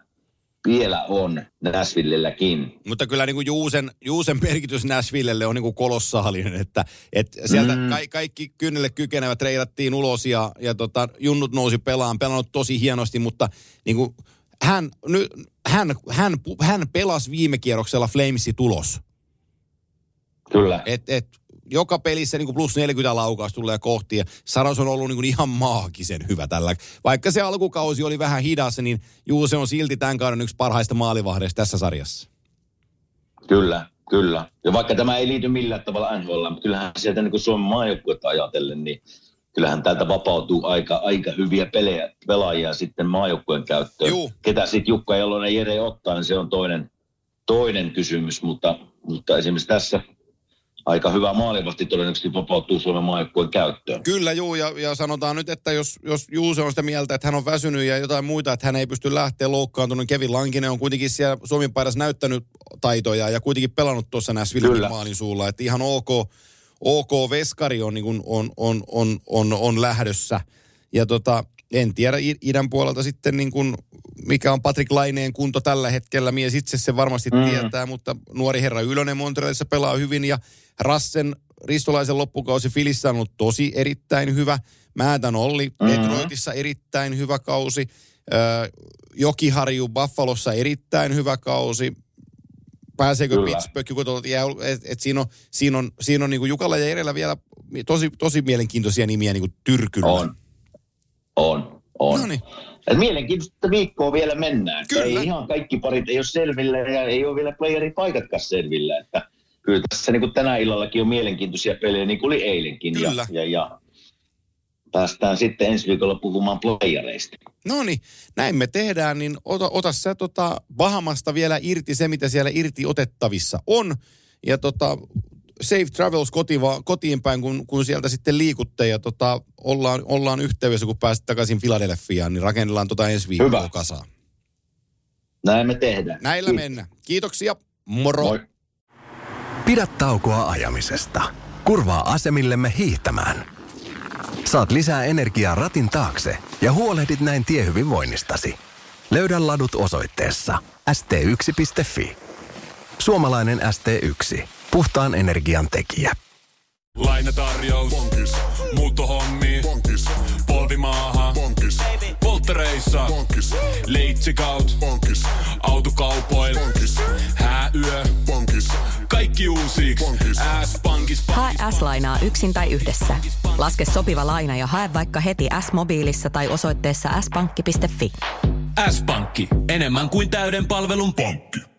vielä on Nashvillelläkin. Mutta kyllä niin kuin Juusen, Juusen merkitys Nashvillelle on niin kuin kolossaalinen, että, että sieltä Mm. ka, kaikki kynnelle kykenevät treidattiin ulos ja, ja tota, junnut nousi pelaan, pelannut tosi hienosti, mutta niin kuin hän, ny, hän, hän, hän pelasi viime kierroksella Flamesi tulos. Kyllä. Et, et, joka pelissä niin kuin plus 40 laukausta tulee kohti ja Saros on ollut niin kuin ihan maagisen hyvä tällä. Vaikka se alkukausi oli vähän hidas, niin Juuse on silti tämän kauden yksi parhaista maalivahdeista tässä sarjassa. Kyllä, kyllä. Ja vaikka tämä ei liity millään tavalla NHL, mutta kyllähän sieltä niin kuin Suomen maajoukkuetta ajatellen, niin kyllähän täältä vapautuu aika, aika hyviä pelejä, pelaajia sitten maajoukkueen käyttöön. Juu. Ketä sitten Jukka Jalonen ja Jere ottaa, niin se on toinen, toinen kysymys, mutta mutta esimerkiksi tässä aika hyvä maalivahti todennäköisesti vapautuu Suomen maajoukkueen käyttöön. Kyllä juu, ja, ja sanotaan nyt, että jos, jos Juuse on sitä mieltä, että hän on väsynyt ja jotain muita, että hän ei pysty lähteä loukkaantunut. Kevin Lankinen on kuitenkin siellä Suomen paidassa näyttänyt taitoja ja kuitenkin pelannut tuossa Näsvillekin maalin suulla. Että ihan ok, ok veskari on, niin kuin, on, on, on, on, on lähdössä. Ja tota, en tiedä idän puolelta sitten niin kuin, mikä on Patrick Laineen kunto tällä hetkellä. Mies itse se varmasti mm. tietää, mutta nuori herra Ylönen Montrealissa pelaa hyvin ja Rassen Ristolaisen loppukausi Filissä on ollut tosi erittäin hyvä. Määtän Olli mm-hmm. Detroitissa erittäin hyvä kausi. Jokiharju Buffalossa erittäin hyvä kausi. Pääseekö Kyllä. Pittsburgh, kun et, et siinä on, siinä on, siinä on niin kuin Jukalla ja Erellä vielä tosi, tosi mielenkiintoisia nimiä niin kuin tyrkyllä. On, on, on. No niin. Mielenkiintoista viikkoa vielä mennään. Kyllä. Ei ihan kaikki parit ei ole selvillä ja ei ole vielä playeripaikatkaan selvillä. Että kyllä tässä niin kuin tänä illallakin on mielenkiintoisia pelejä, niin kuin oli eilenkin. Kyllä. Ja, ja, ja päästään sitten ensi viikolla puhumaan playereista. No niin, näin me tehdään, niin ota, ota sä tota Bahamasta vielä irti se, mitä siellä irti otettavissa on. Ja tota, safe travels kotiva, kotiin päin, kun, kun sieltä sitten liikutte ja tota, ollaan, ollaan yhteydessä, kun pääset takaisin Filadelfiaan, niin rakennellaan tota ensi viikkoa kasaan. Näin me tehdään. Näillä Kiitos. mennään. Kiitoksia. Moro. Moi. Pidä taukoa ajamisesta. Kurvaa asemillemme hiihtämään. Saat lisää energiaa ratin taakse ja huolehdit näin tiehyvinvoinnistasi. Löydä ladut osoitteessa st1.fi. Suomalainen ST1. Puhtaan energian tekijä. Lainatarjous. Bonkis. Muuttohommi. Bonkis. Polvimaaha. Bonkis. Polttereissa. Bonkis. Leitsikaut. Bonkis. Autokaupoil. Bonkis. Hääyö. Bonkis. Kaikki uusi. S-pankis. Hae S-lainaa yksin tai yhdessä. Laske sopiva laina ja hae vaikka heti S-mobiilissa tai osoitteessa s-pankki.fi. S-pankki. Enemmän kuin täyden palvelun pankki.